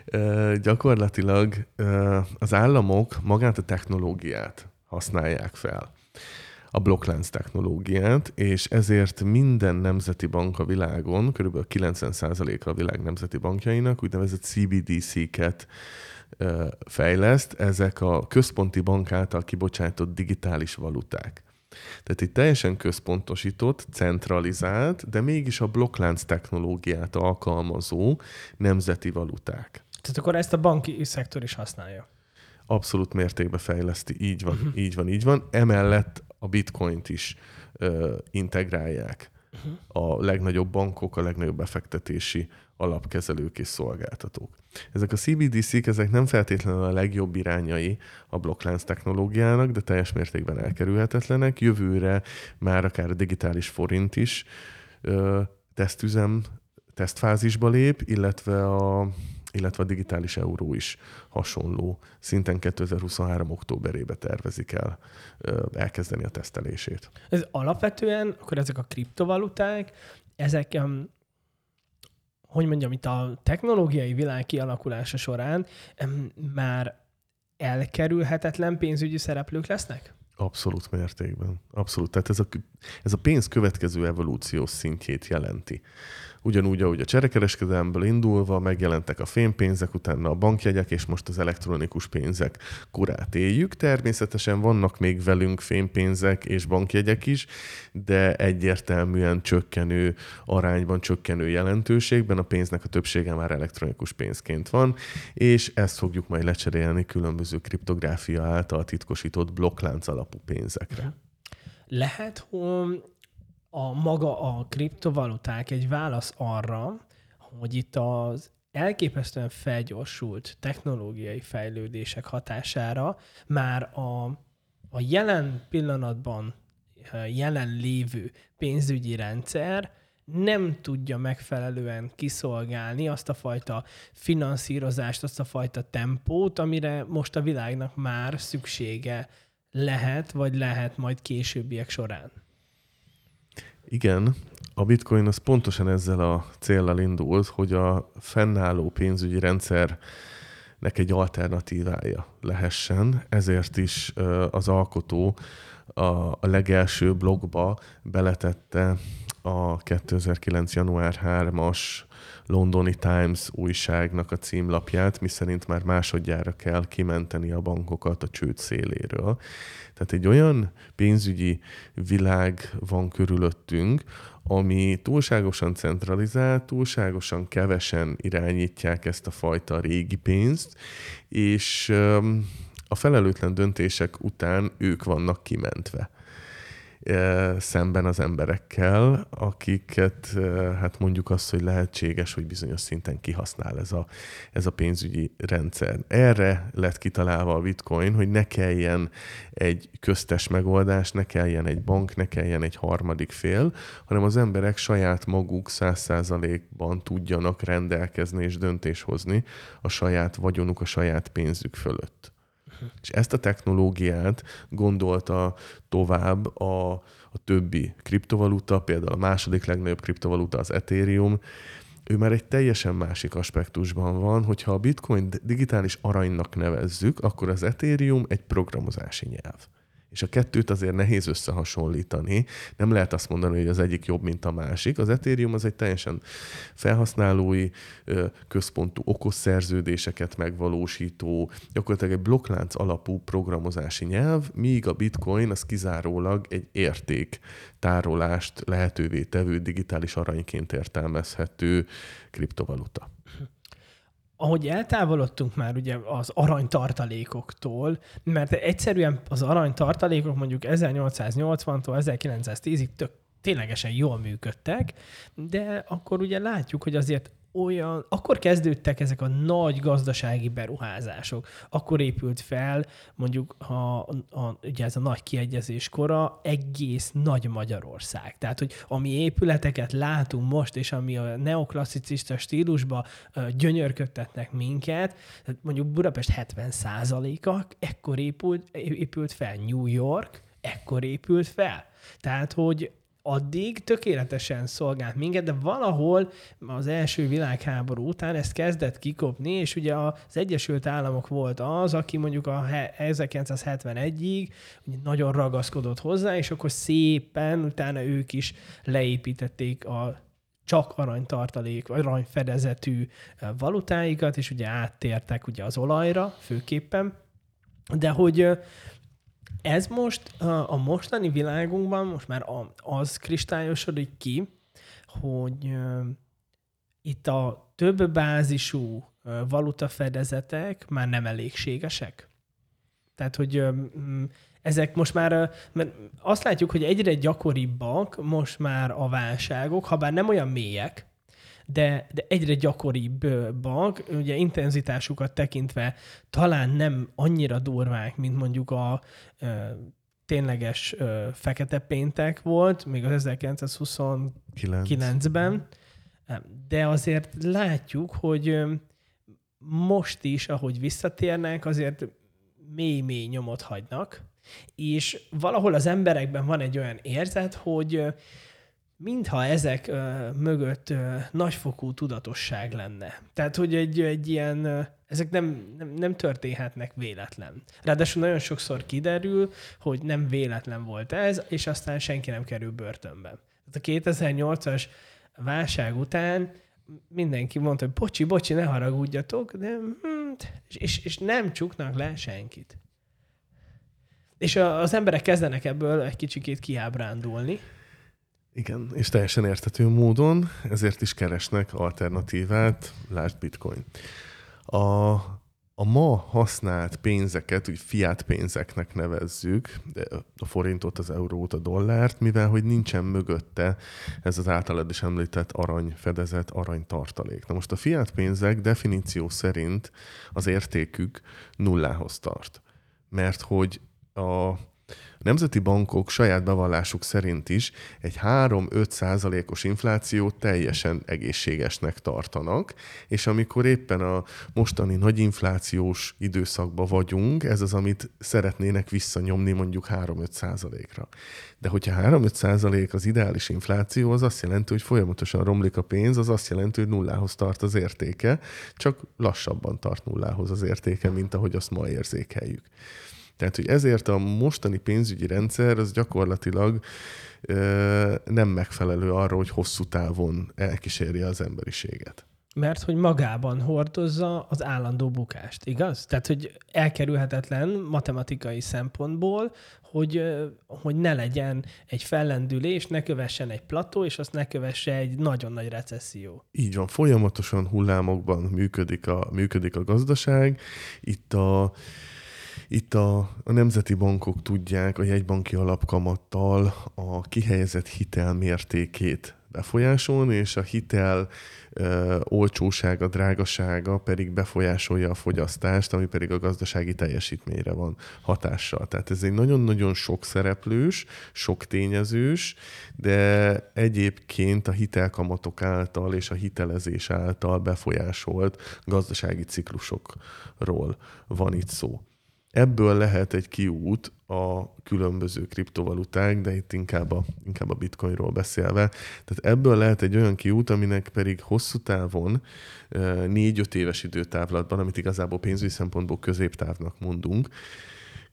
Ö, gyakorlatilag ö, az államok magát a technológiát használják fel a blokklánc technológiát, és ezért minden nemzeti bank a világon, kb. 90%-a a világ nemzeti bankjainak úgynevezett CBDC-ket fejleszt, ezek a központi bank által kibocsátott digitális valuták. Tehát itt teljesen központosított, centralizált, de mégis a blokklánc technológiát alkalmazó nemzeti valuták. Tehát akkor ezt a banki szektor is használja. Abszolút mértékben fejleszti, így van, uh-huh. így van, így van. Emellett a bitcoint is ö, integrálják uh-huh. a legnagyobb bankok, a legnagyobb befektetési alapkezelők és szolgáltatók. Ezek a CBDC-k, ezek nem feltétlenül a legjobb irányai a blokklánc technológiának, de teljes mértékben elkerülhetetlenek. Jövőre már akár a digitális forint is ö, tesztüzem, tesztfázisba lép, illetve a illetve a digitális euró is hasonló szinten 2023. októberébe tervezik el elkezdeni a tesztelését. Ez alapvetően, akkor ezek a kriptovaluták, ezek hogy mondjam, itt a technológiai világ kialakulása során már elkerülhetetlen pénzügyi szereplők lesznek? Abszolút mértékben. Abszolút. Tehát ez a, ez a pénz következő evolúciós szintjét jelenti. Ugyanúgy, ahogy a cserekereskedelemből indulva megjelentek a fénypénzek, utána a bankjegyek, és most az elektronikus pénzek korát éljük. Természetesen vannak még velünk fénypénzek és bankjegyek is, de egyértelműen csökkenő arányban, csökkenő jelentőségben a pénznek a többsége már elektronikus pénzként van, és ezt fogjuk majd lecserélni különböző kriptográfia által titkosított blokklánc alapú pénzekre. Lehet, hogy a maga a kriptovaluták egy válasz arra, hogy itt az elképesztően felgyorsult technológiai fejlődések hatására már a, a jelen pillanatban jelen lévő pénzügyi rendszer nem tudja megfelelően kiszolgálni azt a fajta finanszírozást, azt a fajta tempót, amire most a világnak már szüksége lehet, vagy lehet majd későbbiek során. Igen, a bitcoin az pontosan ezzel a céllal indult, hogy a fennálló pénzügyi rendszer egy alternatívája lehessen. Ezért is az alkotó a legelső blogba beletette a 2009. január 3-as londoni Times újságnak a címlapját, miszerint már másodjára kell kimenteni a bankokat a csőd széléről. Tehát egy olyan pénzügyi világ van körülöttünk, ami túlságosan centralizált, túlságosan kevesen irányítják ezt a fajta régi pénzt, és a felelőtlen döntések után ők vannak kimentve szemben az emberekkel, akiket hát mondjuk azt, hogy lehetséges, hogy bizonyos szinten kihasznál ez a, ez a pénzügyi rendszer. Erre lett kitalálva a bitcoin, hogy ne kelljen egy köztes megoldás, ne kelljen egy bank, ne kelljen egy harmadik fél, hanem az emberek saját maguk száz százalékban tudjanak rendelkezni és döntés hozni a saját vagyonuk, a saját pénzük fölött. És ezt a technológiát gondolta tovább a, a többi kriptovaluta, például a második legnagyobb kriptovaluta az Ethereum, ő már egy teljesen másik aspektusban van, hogyha a bitcoin digitális aranynak nevezzük, akkor az Ethereum egy programozási nyelv. És a kettőt azért nehéz összehasonlítani. Nem lehet azt mondani, hogy az egyik jobb, mint a másik. Az Ethereum az egy teljesen felhasználói központú okos szerződéseket megvalósító, gyakorlatilag egy blokklánc alapú programozási nyelv, míg a Bitcoin az kizárólag egy érték tárolást lehetővé tevő digitális aranyként értelmezhető kriptovaluta ahogy eltávolodtunk már ugye az aranytartalékoktól, mert egyszerűen az aranytartalékok mondjuk 1880-tól 1910-ig tök ténylegesen jól működtek, de akkor ugye látjuk, hogy azért olyan, akkor kezdődtek ezek a nagy gazdasági beruházások. Akkor épült fel mondjuk a, a, ugye ez a nagy kiegyezés kora egész nagy Magyarország. Tehát, hogy ami épületeket látunk most, és ami a neoklasszicista stílusba gyönyörködtetnek minket, tehát mondjuk Budapest 70%-a ekkor épült, épült fel, New York ekkor épült fel. Tehát, hogy addig tökéletesen szolgált minket, de valahol az első világháború után ezt kezdett kikopni, és ugye az Egyesült Államok volt az, aki mondjuk a 1971-ig nagyon ragaszkodott hozzá, és akkor szépen utána ők is leépítették a csak aranytartalék, vagy aranyfedezetű valutáikat, és ugye áttértek ugye az olajra főképpen, de hogy ez most a mostani világunkban most már az kristályosodik ki, hogy itt a több bázisú valutafedezetek már nem elégségesek. Tehát, hogy ezek most már, mert azt látjuk, hogy egyre gyakoribbak most már a válságok, ha bár nem olyan mélyek, de, de egyre gyakoribbak, ugye intenzitásukat tekintve talán nem annyira durvák, mint mondjuk a tényleges ö, fekete péntek volt, még az 1929-ben, de azért látjuk, hogy most is, ahogy visszatérnek, azért mély-mély nyomot hagynak, és valahol az emberekben van egy olyan érzet, hogy mintha ezek ö, mögött ö, nagyfokú tudatosság lenne. Tehát, hogy egy, egy ilyen, ö, ezek nem, nem, nem történhetnek véletlen. Ráadásul nagyon sokszor kiderül, hogy nem véletlen volt ez, és aztán senki nem kerül börtönbe. Tehát a 2008-as válság után mindenki mondta, hogy bocsi, bocsi, ne haragudjatok, de hm, és, és nem csuknak le senkit. És az emberek kezdenek ebből egy kicsikét kiábrándulni. Igen, és teljesen értető módon, ezért is keresnek alternatívát, lásd bitcoin. A, a ma használt pénzeket, úgy fiat pénzeknek nevezzük, a forintot, az eurót, a dollárt, mivel hogy nincsen mögötte ez az általad is említett aranyfedezet, aranytartalék. Na most a fiat pénzek definíció szerint az értékük nullához tart. Mert hogy a nemzeti bankok saját bevallásuk szerint is egy 3-5 százalékos inflációt teljesen egészségesnek tartanak, és amikor éppen a mostani nagy inflációs időszakban vagyunk, ez az, amit szeretnének visszanyomni mondjuk 3-5 százalékra. De hogyha 3-5 százalék az ideális infláció, az azt jelenti, hogy folyamatosan romlik a pénz, az azt jelenti, hogy nullához tart az értéke, csak lassabban tart nullához az értéke, mint ahogy azt ma érzékeljük. Tehát, hogy ezért a mostani pénzügyi rendszer az gyakorlatilag ö, nem megfelelő arra, hogy hosszú távon elkísérje az emberiséget. Mert hogy magában hordozza az állandó bukást, igaz? Tehát, hogy elkerülhetetlen matematikai szempontból, hogy, hogy ne legyen egy fellendülés, ne kövessen egy plató, és azt ne kövesse egy nagyon nagy recesszió. Így van, folyamatosan hullámokban működik a, működik a gazdaság. Itt a itt a, a nemzeti bankok tudják a jegybanki alapkamattal a kihelyezett hitel mértékét befolyásolni, és a hitel ö, olcsósága, drágasága pedig befolyásolja a fogyasztást, ami pedig a gazdasági teljesítményre van hatással. Tehát ez egy nagyon-nagyon sok szereplős, sok tényezős, de egyébként a hitelkamatok által és a hitelezés által befolyásolt gazdasági ciklusokról van itt szó. Ebből lehet egy kiút a különböző kriptovaluták, de itt inkább a, inkább a bitcoinról beszélve. Tehát ebből lehet egy olyan kiút, aminek pedig hosszú távon, négy-öt éves időtávlatban, amit igazából pénzügyi szempontból középtávnak mondunk,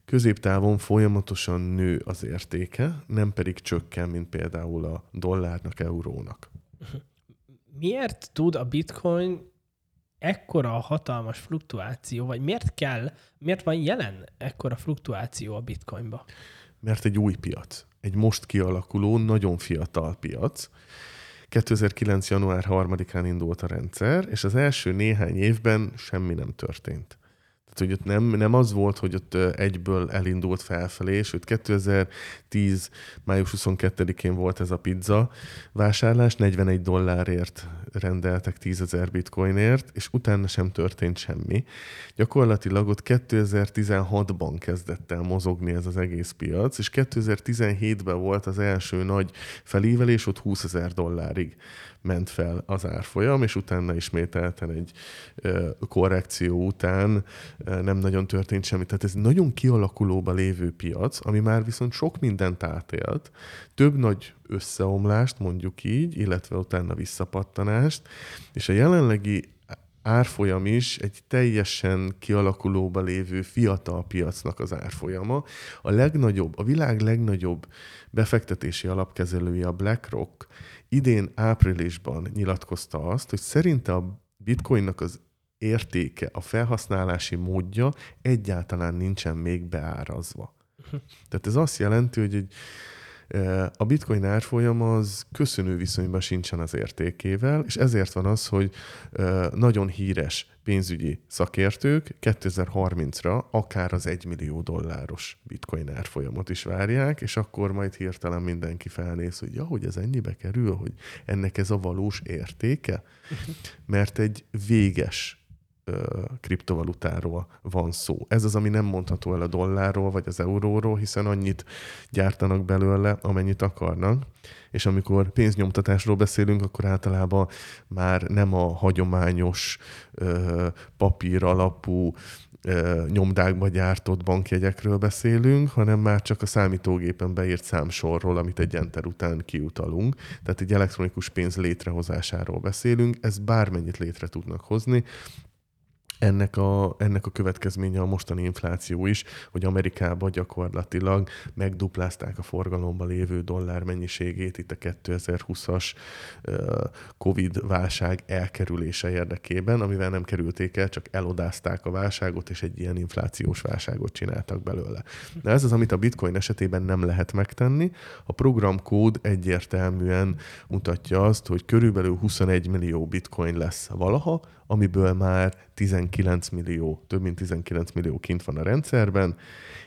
középtávon folyamatosan nő az értéke, nem pedig csökken, mint például a dollárnak, eurónak. Miért tud a bitcoin ekkora a hatalmas fluktuáció, vagy miért kell, miért van jelen ekkora fluktuáció a bitcoinba? Mert egy új piac. Egy most kialakuló, nagyon fiatal piac. 2009. január 3-án indult a rendszer, és az első néhány évben semmi nem történt. Tehát, hogy ott nem, nem az volt, hogy ott egyből elindult felfelé, sőt 2010. május 22-én volt ez a pizza vásárlás, 41 dollárért rendeltek 10 ezer bitcoinért, és utána sem történt semmi. Gyakorlatilag ott 2016-ban kezdett el mozogni ez az egész piac, és 2017-ben volt az első nagy felívelés, ott 20 ezer dollárig ment fel az árfolyam, és utána ismételten egy korrekció után nem nagyon történt semmi. Tehát ez nagyon kialakulóba lévő piac, ami már viszont sok mindent átélt, több nagy összeomlást, mondjuk így, illetve utána visszapattanást, és a jelenlegi árfolyam is egy teljesen kialakulóba lévő fiatal piacnak az árfolyama. A legnagyobb, a világ legnagyobb befektetési alapkezelője, a BlackRock idén áprilisban nyilatkozta azt, hogy szerinte a bitcoinnak az értéke, a felhasználási módja egyáltalán nincsen még beárazva. Tehát ez azt jelenti, hogy egy a bitcoin árfolyam az köszönő viszonyban sincsen az értékével, és ezért van az, hogy nagyon híres pénzügyi szakértők 2030-ra akár az 1 millió dolláros bitcoin árfolyamot is várják, és akkor majd hirtelen mindenki felnéz, hogy ja, hogy ez ennyibe kerül, hogy ennek ez a valós értéke, mert egy véges kriptovalutáról van szó. Ez az, ami nem mondható el a dollárról vagy az euróról, hiszen annyit gyártanak belőle, amennyit akarnak. És amikor pénznyomtatásról beszélünk, akkor általában már nem a hagyományos papír alapú nyomdákba gyártott bankjegyekről beszélünk, hanem már csak a számítógépen beírt számsorról, amit egy enter után kiutalunk. Tehát egy elektronikus pénz létrehozásáról beszélünk, ez bármennyit létre tudnak hozni, ennek a, ennek a következménye a mostani infláció is, hogy Amerikában gyakorlatilag megduplázták a forgalomban lévő dollár mennyiségét itt a 2020-as Covid válság elkerülése érdekében, amivel nem kerülték el, csak elodázták a válságot, és egy ilyen inflációs válságot csináltak belőle. De ez az, amit a bitcoin esetében nem lehet megtenni. A programkód egyértelműen mutatja azt, hogy körülbelül 21 millió bitcoin lesz valaha, amiből már 19 millió, több mint 19 millió kint van a rendszerben,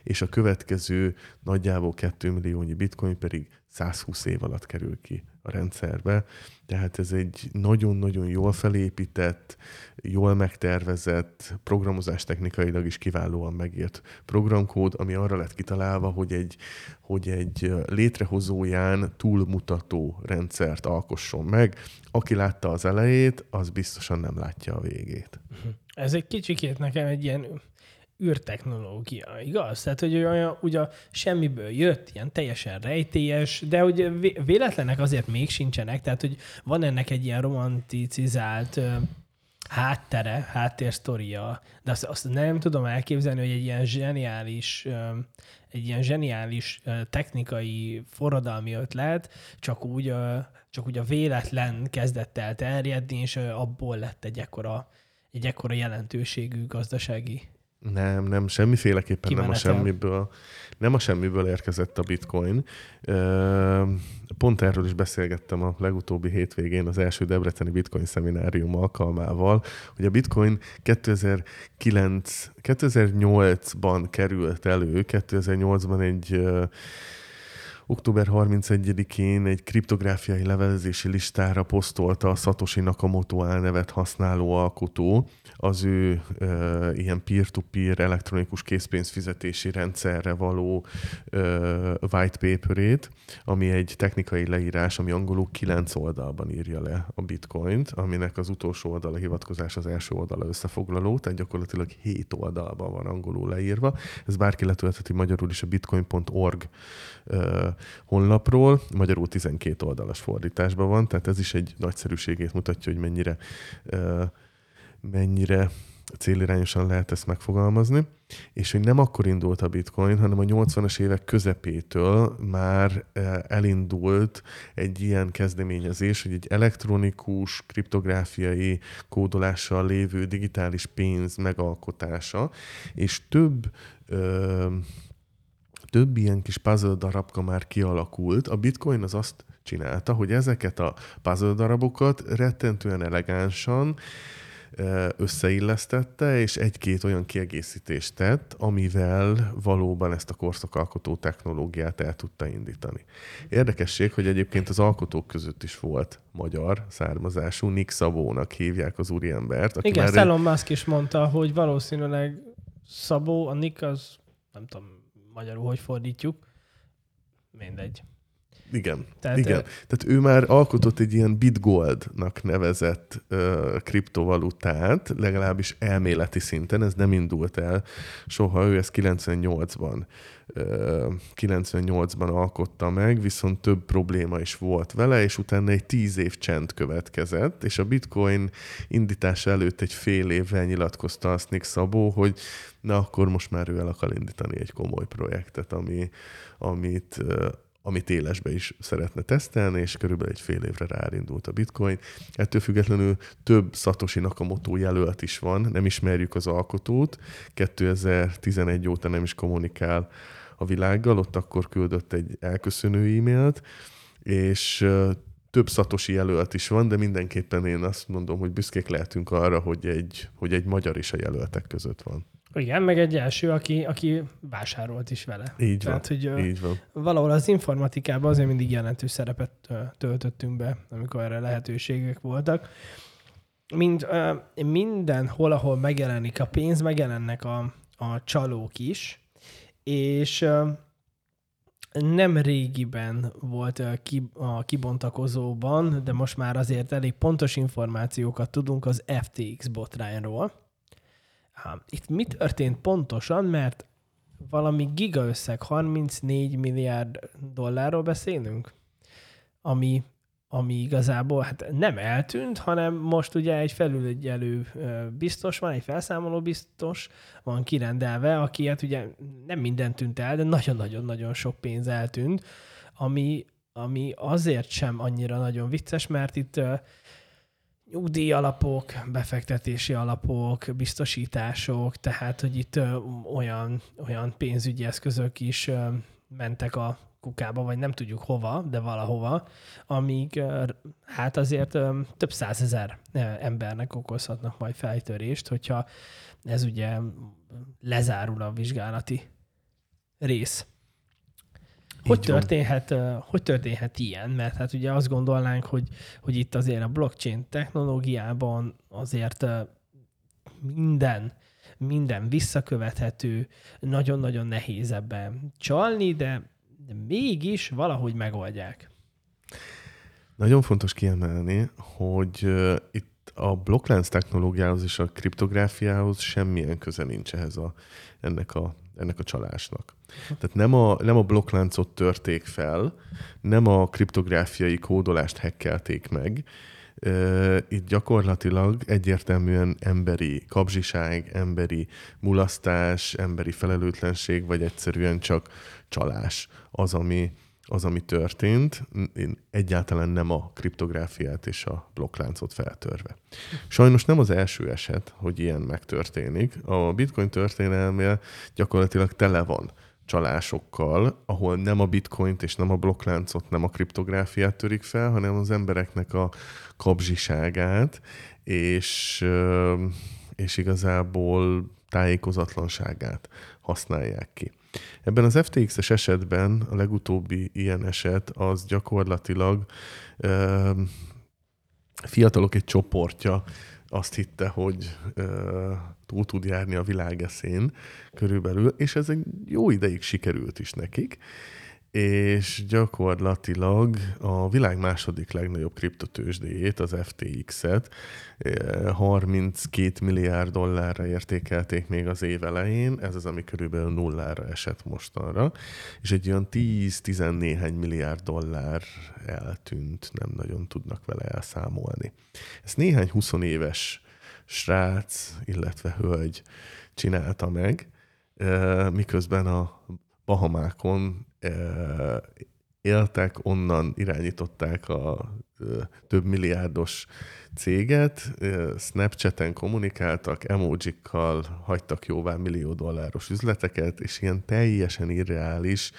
és a következő nagyjából 2 milliónyi bitcoin pedig 120 év alatt kerül ki a rendszerbe. Tehát ez egy nagyon-nagyon jól felépített, jól megtervezett, programozás technikailag is kiválóan megírt programkód, ami arra lett kitalálva, hogy egy, hogy egy létrehozóján túlmutató rendszert alkosson meg. Aki látta az elejét, az biztosan nem látja a végét. Ez egy kicsikét nekem egy ilyen űrtechnológia, igaz? Tehát, hogy olyan, ugye semmiből jött, ilyen teljesen rejtélyes, de hogy véletlenek azért még sincsenek, tehát, hogy van ennek egy ilyen romanticizált háttere, háttérsztoria, de azt, azt nem tudom elképzelni, hogy egy ilyen zseniális, egy ilyen zseniális technikai forradalmi ötlet csak úgy, csak úgy a véletlen kezdett el terjedni, és abból lett egy ekkora, egy ekkora jelentőségű gazdasági nem, nem, semmiféleképpen nem a semmiből. Nem a semmiből érkezett a bitcoin. Pont erről is beszélgettem a legutóbbi hétvégén az első Debreceni bitcoin szeminárium alkalmával, hogy a bitcoin 2009, 2008-ban került elő, 2008-ban egy október 31-én egy kriptográfiai levelezési listára posztolta a Satoshi Nakamoto elnevet használó alkotó az ő e, ilyen peer-to-peer elektronikus készpénzfizetési rendszerre való e, white paperét, ami egy technikai leírás, ami angolul kilenc oldalban írja le a bitcoint, aminek az utolsó oldala hivatkozás az első oldala összefoglaló, tehát gyakorlatilag hét oldalban van angolul leírva. Ez bárki letöltheti magyarul is a bitcoin.org honlapról, magyarul 12 oldalas fordításban van, tehát ez is egy nagyszerűségét mutatja, hogy mennyire, mennyire célirányosan lehet ezt megfogalmazni, és hogy nem akkor indult a bitcoin, hanem a 80-as évek közepétől már elindult egy ilyen kezdeményezés, hogy egy elektronikus, kriptográfiai kódolással lévő digitális pénz megalkotása, és több több ilyen kis puzzle darabka már kialakult. A bitcoin az azt csinálta, hogy ezeket a puzzle darabokat rettentően elegánsan összeillesztette, és egy-két olyan kiegészítést tett, amivel valóban ezt a korszakalkotó technológiát el tudta indítani. Érdekesség, hogy egyébként az alkotók között is volt magyar származású, Nick Szabónak hívják az úriembert. Aki Igen, már Elon Musk is mondta, hogy valószínűleg Szabó, a Nick az nem tudom, magyarul hogy fordítjuk. Mindegy. Igen, Tehát, igen. Tehát ő már alkotott egy ilyen bitgoldnak nevezett uh, kriptovalutát, legalábbis elméleti szinten, ez nem indult el soha, ő ezt 98-ban 98-ban alkotta meg, viszont több probléma is volt vele, és utána egy tíz év csend következett, és a bitcoin indítása előtt egy fél évvel nyilatkozta azt Nick Szabó, hogy na akkor most már ő el akar indítani egy komoly projektet, ami, amit amit élesbe is szeretne tesztelni, és körülbelül egy fél évre ráindult a bitcoin. Ettől függetlenül több Satoshi Nakamoto jelölt is van, nem ismerjük az alkotót, 2011 óta nem is kommunikál a világgal, ott akkor küldött egy elköszönő e-mailt, és több szatosi jelölt is van, de mindenképpen én azt mondom, hogy büszkék lehetünk arra, hogy egy, hogy egy magyar is a jelöltek között van. Igen, meg egy első, aki, aki vásárolt is vele. Így Tehát, van, hogy így van. valahol az informatikában azért mindig jelentős szerepet töltöttünk be, amikor erre lehetőségek voltak. Mind, mindenhol, ahol megjelenik a pénz, megjelennek a, a csalók is, és nem régiben volt a kibontakozóban, de most már azért elég pontos információkat tudunk az FTX botrányról. Itt mi történt pontosan, mert valami gigaösszeg, 34 milliárd dollárról beszélünk, ami ami igazából hát nem eltűnt, hanem most ugye egy felülegyelő biztos van, egy felszámoló biztos van kirendelve, aki hát ugye nem minden tűnt el, de nagyon-nagyon-nagyon sok pénz eltűnt, ami, ami azért sem annyira nagyon vicces, mert itt nyugdíj alapok, befektetési alapok, biztosítások, tehát hogy itt olyan, olyan pénzügyi eszközök is mentek a kukába, vagy nem tudjuk hova, de valahova, amíg hát azért több százezer embernek okozhatnak majd fejtörést, hogyha ez ugye lezárul a vizsgálati rész. Hogy történhet, hogy történhet ilyen? Mert hát ugye azt gondolnánk, hogy, hogy itt azért a blockchain technológiában azért minden, minden visszakövethető, nagyon-nagyon nehéz ebben csalni, de de mégis valahogy megoldják. Nagyon fontos kiemelni, hogy itt a blokklánc technológiához és a kriptográfiához semmilyen köze nincs ehhez a, ennek, a, ennek a csalásnak. Tehát nem a, nem a blokkláncot törték fel, nem a kriptográfiai kódolást hekkelték meg, itt gyakorlatilag egyértelműen emberi kapzsiság, emberi mulasztás, emberi felelőtlenség, vagy egyszerűen csak csalás az, ami, az, ami történt, én egyáltalán nem a kriptográfiát és a blokkláncot feltörve. Sajnos nem az első eset, hogy ilyen megtörténik. A bitcoin történelmél gyakorlatilag tele van csalásokkal, ahol nem a bitcoint és nem a blokkláncot, nem a kriptográfiát törik fel, hanem az embereknek a kapzsiságát, és, és igazából tájékozatlanságát használják ki. Ebben az FTX-es esetben a legutóbbi ilyen eset az gyakorlatilag fiatalok egy csoportja azt hitte, hogy ö, túl tud járni a világeszén körülbelül, és ez egy jó ideig sikerült is nekik, és gyakorlatilag a világ második legnagyobb kriptotősdéjét, az FTX-et 32 eh, milliárd dollárra értékelték még az év elején, ez az, ami körülbelül nullára esett mostanra, és egy olyan 10-10 néhány milliárd dollár eltűnt, nem nagyon tudnak vele elszámolni. Ez néhány 20 éves srác, illetve hölgy csinálta meg, eh, miközben a Bahamákon éltek, onnan irányították a több milliárdos céget, Snapchaten kommunikáltak, emojikkal hagytak jóvá millió dolláros üzleteket, és ilyen teljesen irreális,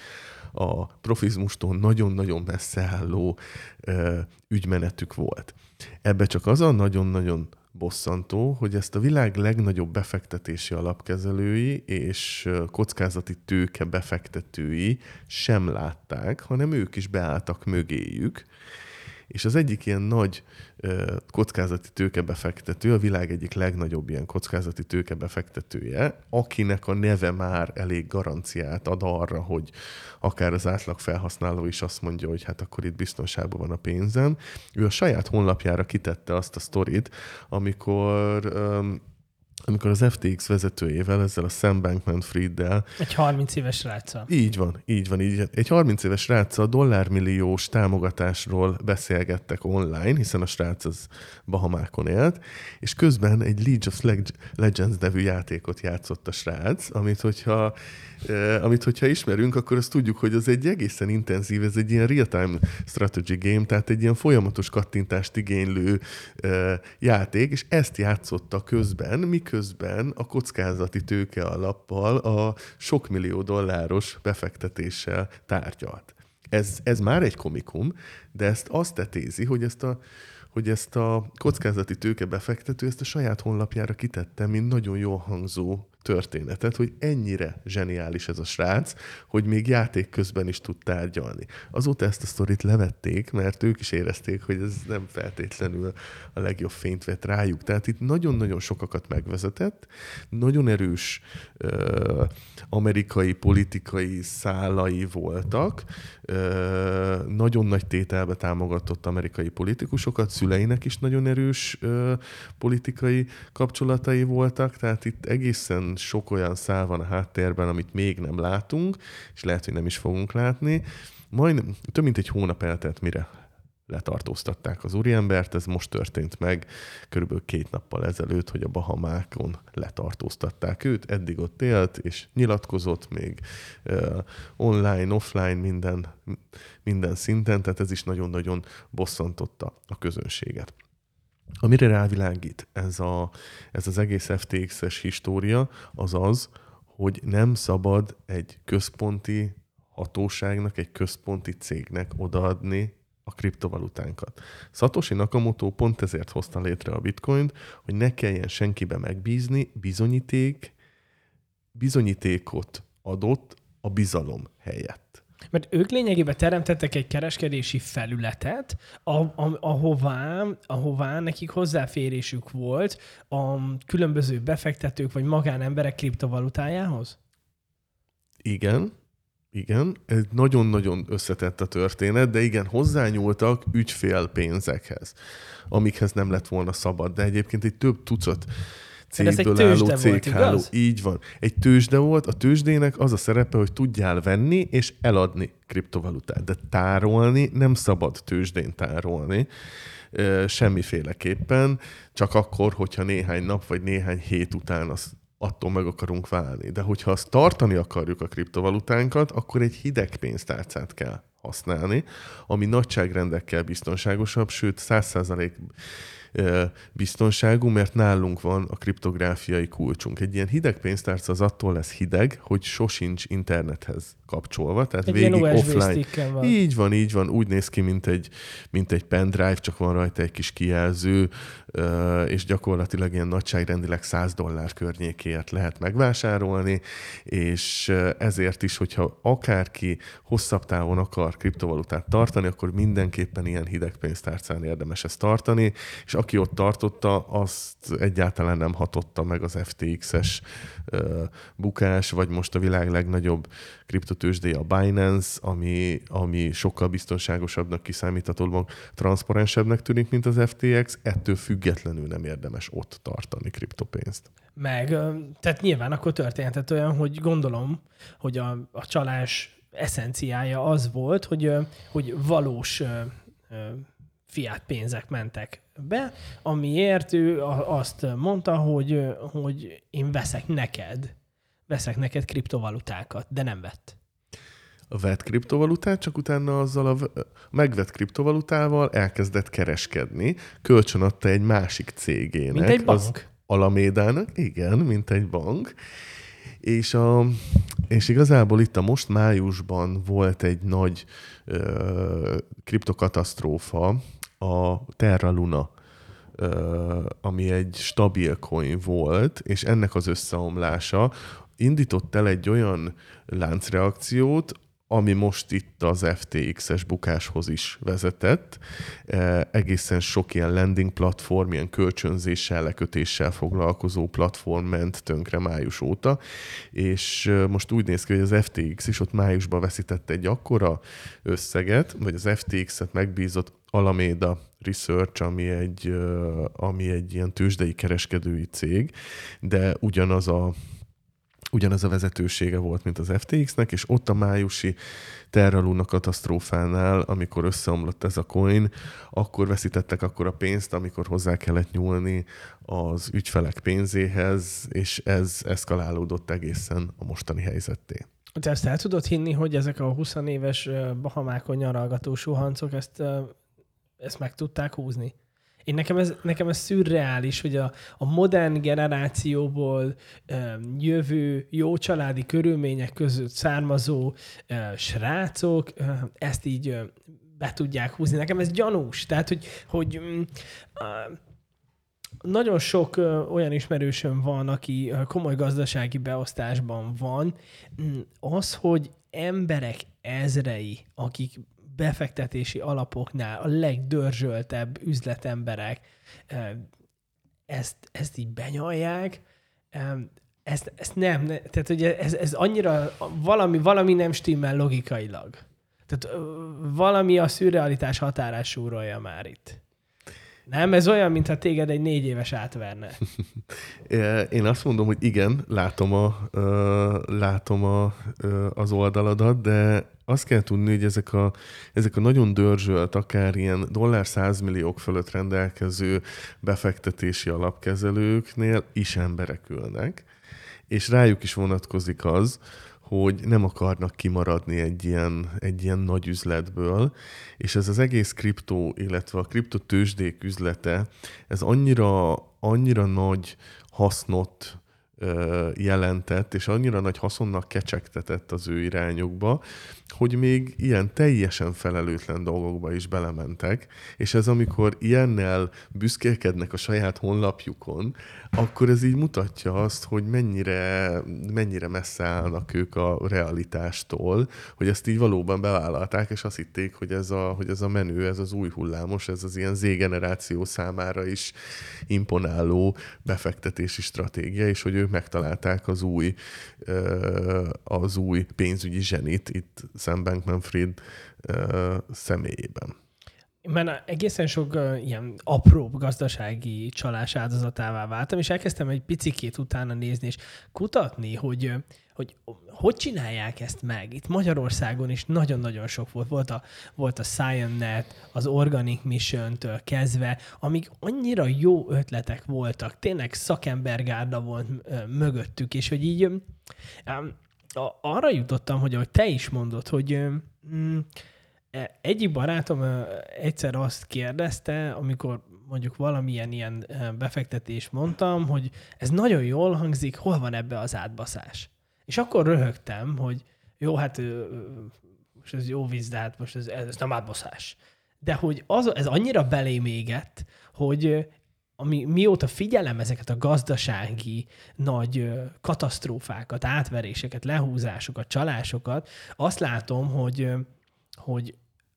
a profizmustól nagyon-nagyon messze álló ügymenetük volt. Ebbe csak az a nagyon-nagyon bosszantó, hogy ezt a világ legnagyobb befektetési alapkezelői és kockázati tőke befektetői sem látták, hanem ők is beálltak mögéjük, És az egyik ilyen nagy kockázati tőkebefektető, a világ egyik legnagyobb ilyen kockázati tőkebefektetője, akinek a neve már elég garanciát ad arra, hogy akár az átlag felhasználó is azt mondja, hogy hát akkor itt biztonságban van a pénzem. Ő a saját honlapjára kitette azt a sztorit, amikor amikor az FTX vezetőjével, ezzel a Sam Bankman-Fried-del... Egy 30 éves ráccal. Így van, így van, így. Egy 30 éves ráccal dollármilliós támogatásról beszélgettek online, hiszen a srác az Bahamákon élt, és közben egy League of Legends nevű játékot játszott a srác, amit hogyha amit hogyha ismerünk, akkor azt tudjuk, hogy az egy egészen intenzív, ez egy ilyen real-time strategy game, tehát egy ilyen folyamatos kattintást igénylő játék, és ezt játszotta közben, miközben a kockázati tőke alappal a sok millió dolláros befektetéssel tárgyalt. Ez, ez már egy komikum, de ezt azt tetézi, hogy ezt a hogy ezt a kockázati tőke befektető ezt a saját honlapjára kitette, mint nagyon jól hangzó történetet, hogy ennyire zseniális ez a srác, hogy még játék közben is tud tárgyalni. Azóta ezt a sztorit levették, mert ők is érezték, hogy ez nem feltétlenül a legjobb fényt vett rájuk. Tehát itt nagyon-nagyon sokakat megvezetett, nagyon erős ö, amerikai politikai szálai voltak, ö, nagyon nagy tételbe támogatott amerikai politikusokat, szüleinek is nagyon erős ö, politikai kapcsolatai voltak, tehát itt egészen sok olyan szál van a háttérben, amit még nem látunk, és lehet, hogy nem is fogunk látni. Majd több mint egy hónap eltelt, mire letartóztatták az úriembert, ez most történt meg körülbelül két nappal ezelőtt, hogy a Bahamákon letartóztatták őt, eddig ott élt, és nyilatkozott még uh, online, offline, minden, minden szinten, tehát ez is nagyon-nagyon bosszantotta a közönséget. Amire rávilágít ez, a, ez az egész FTX-es história, az az, hogy nem szabad egy központi hatóságnak, egy központi cégnek odaadni a kriptovalutánkat. Satoshi Nakamoto pont ezért hozta létre a bitcoint, hogy ne kelljen senkibe megbízni, bizonyíték, bizonyítékot adott a bizalom helyett. Mert ők lényegében teremtettek egy kereskedési felületet, ahová, ahová nekik hozzáférésük volt a különböző befektetők vagy magánemberek kriptovalutájához? Igen, igen, ez nagyon-nagyon összetett a történet, de igen, hozzányúltak ügyfélpénzekhez, amikhez nem lett volna szabad, de egyébként egy több tucat cégből álló cégháló. Volt, Így van. Egy tőzsde volt, a tőzsdének az a szerepe, hogy tudjál venni és eladni kriptovalutát, de tárolni nem szabad tőzsdén tárolni semmiféleképpen, csak akkor, hogyha néhány nap vagy néhány hét után az attól meg akarunk válni. De hogyha azt tartani akarjuk a kriptovalutánkat, akkor egy hideg pénztárcát kell használni, ami nagyságrendekkel biztonságosabb, sőt 100% biztonságú, mert nálunk van a kriptográfiai kulcsunk. Egy ilyen hideg pénztárca az attól lesz hideg, hogy sosincs internethez kapcsolva, tehát egy végig offline. Van. Így van, így van, úgy néz ki, mint egy, mint egy pendrive, csak van rajta egy kis kijelző, és gyakorlatilag ilyen nagyságrendileg 100 dollár környékéért lehet megvásárolni, és ezért is, hogyha akárki hosszabb távon akar kriptovalutát tartani, akkor mindenképpen ilyen hideg pénztárcán érdemes ezt tartani, és aki ott tartotta, azt egyáltalán nem hatotta meg az FTX-es bukás, vagy most a világ legnagyobb kriptotősdéje a Binance, ami, ami sokkal biztonságosabbnak, kiszámíthatóbbnak, transzparensebbnek tűnik, mint az FTX, ettől függetlenül nem érdemes ott tartani kriptopénzt. Meg, tehát nyilván akkor történhetett olyan, hogy gondolom, hogy a, a csalás eszenciája az volt, hogy, hogy valós fiát pénzek mentek be, amiért ő azt mondta, hogy, hogy én veszek neked, veszek neked kriptovalutákat, de nem vett. Vett kriptovalutát, csak utána azzal a megvett kriptovalutával elkezdett kereskedni, kölcsönadta egy másik cégének. Mint egy bank. Az Alamédának, igen, mint egy bank. És, a, és igazából itt a most májusban volt egy nagy ö, kriptokatasztrófa, a Terra Luna, ami egy stabil coin volt, és ennek az összeomlása indított el egy olyan láncreakciót, ami most itt az FTX-es bukáshoz is vezetett. Egészen sok ilyen landing platform, ilyen kölcsönzéssel, lekötéssel foglalkozó platform ment tönkre május óta, és most úgy néz ki, hogy az FTX is ott májusban veszített egy akkora összeget, vagy az FTX-et megbízott Alameda Research, ami egy, ami egy ilyen tőzsdei kereskedői cég, de ugyanaz a ugyanaz a vezetősége volt, mint az FTX-nek, és ott a májusi Terra Luna katasztrófánál, amikor összeomlott ez a coin, akkor veszítettek akkor a pénzt, amikor hozzá kellett nyúlni az ügyfelek pénzéhez, és ez eszkalálódott egészen a mostani helyzetté. Te ezt el tudod hinni, hogy ezek a 20 éves Bahamákon nyaralgató suhancok ezt, ezt meg tudták húzni? Én nekem ez, nekem ez szürreális, hogy a, a modern generációból e, jövő jó családi körülmények között származó e, srácok e, ezt így e, be tudják húzni. Nekem ez gyanús. Tehát, hogy, hogy e, nagyon sok olyan ismerősöm van, aki komoly gazdasági beosztásban van. Az, hogy emberek ezrei, akik befektetési alapoknál a legdörzsöltebb üzletemberek ezt, ezt így benyalják, ezt, ezt nem, tehát ugye ez, ez annyira valami, valami nem stimmel logikailag. Tehát valami a szürrealitás határás súrolja már itt. Nem, ez olyan, mintha téged egy négy éves átverne. <laughs> Én azt mondom, hogy igen, látom, a, látom a, az oldaladat, de azt kell tudni, hogy ezek a, ezek a nagyon dörzsölt, akár ilyen dollár százmilliók fölött rendelkező befektetési alapkezelőknél is emberek ülnek, és rájuk is vonatkozik az, hogy nem akarnak kimaradni egy ilyen, egy ilyen nagy üzletből, és ez az egész kriptó, illetve a kriptotősdék üzlete, ez annyira, annyira nagy hasznot jelentett, és annyira nagy haszonnak kecsegtetett az ő irányukba, hogy még ilyen teljesen felelőtlen dolgokba is belementek, és ez amikor ilyennel büszkélkednek a saját honlapjukon, akkor ez így mutatja azt, hogy mennyire, mennyire messze állnak ők a realitástól, hogy ezt így valóban bevállalták, és azt hitték, hogy ez a, hogy ez a menő, ez az új hullámos, ez az ilyen Z-generáció számára is imponáló befektetési stratégia, és hogy ők megtalálták az új, az új pénzügyi zsenit itt Sam Bankman-Fried személyében. Mert egészen sok ilyen apró gazdasági csalás áldozatává váltam, és elkezdtem egy picikét utána nézni, és kutatni, hogy hogy hogy csinálják ezt meg. Itt Magyarországon is nagyon-nagyon sok volt. Volt a, volt a ScienNet, az Organic Mission-től kezdve, amik annyira jó ötletek voltak. Tényleg szakembergárda volt mögöttük, és hogy így arra jutottam, hogy ahogy te is mondod, hogy mm, e, egyik barátom egyszer azt kérdezte, amikor mondjuk valamilyen ilyen befektetés mondtam, hogy ez nagyon jól hangzik, hol van ebbe az átbaszás? És akkor röhögtem, hogy jó, hát most ez jó víz, de hát most ez, ez nem átbaszás. De hogy az, ez annyira belém égett, hogy ami, mióta figyelem ezeket a gazdasági nagy katasztrófákat, átveréseket, lehúzásokat, csalásokat, azt látom, hogy, hogy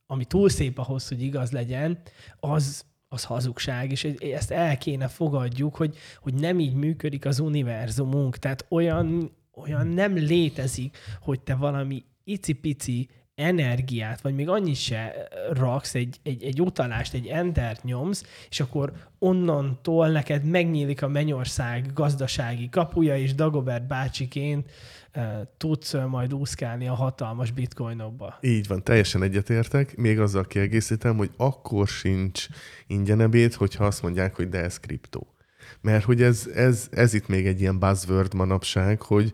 ami túl szép ahhoz, hogy igaz legyen, az, az hazugság, és ezt el kéne fogadjuk, hogy, hogy nem így működik az univerzumunk. Tehát olyan, olyan nem létezik, hogy te valami icipici energiát, vagy még annyit se raksz, egy, egy, egy utalást, egy entert nyomsz, és akkor onnantól neked megnyílik a mennyország gazdasági kapuja, és Dagobert bácsiként e, tudsz majd úszkálni a hatalmas bitcoinokba. Így van, teljesen egyetértek. Még azzal kiegészítem, hogy akkor sincs ingyenebét, hogyha azt mondják, hogy de ez kriptó. Mert hogy ez, ez, ez itt még egy ilyen buzzword manapság, hogy,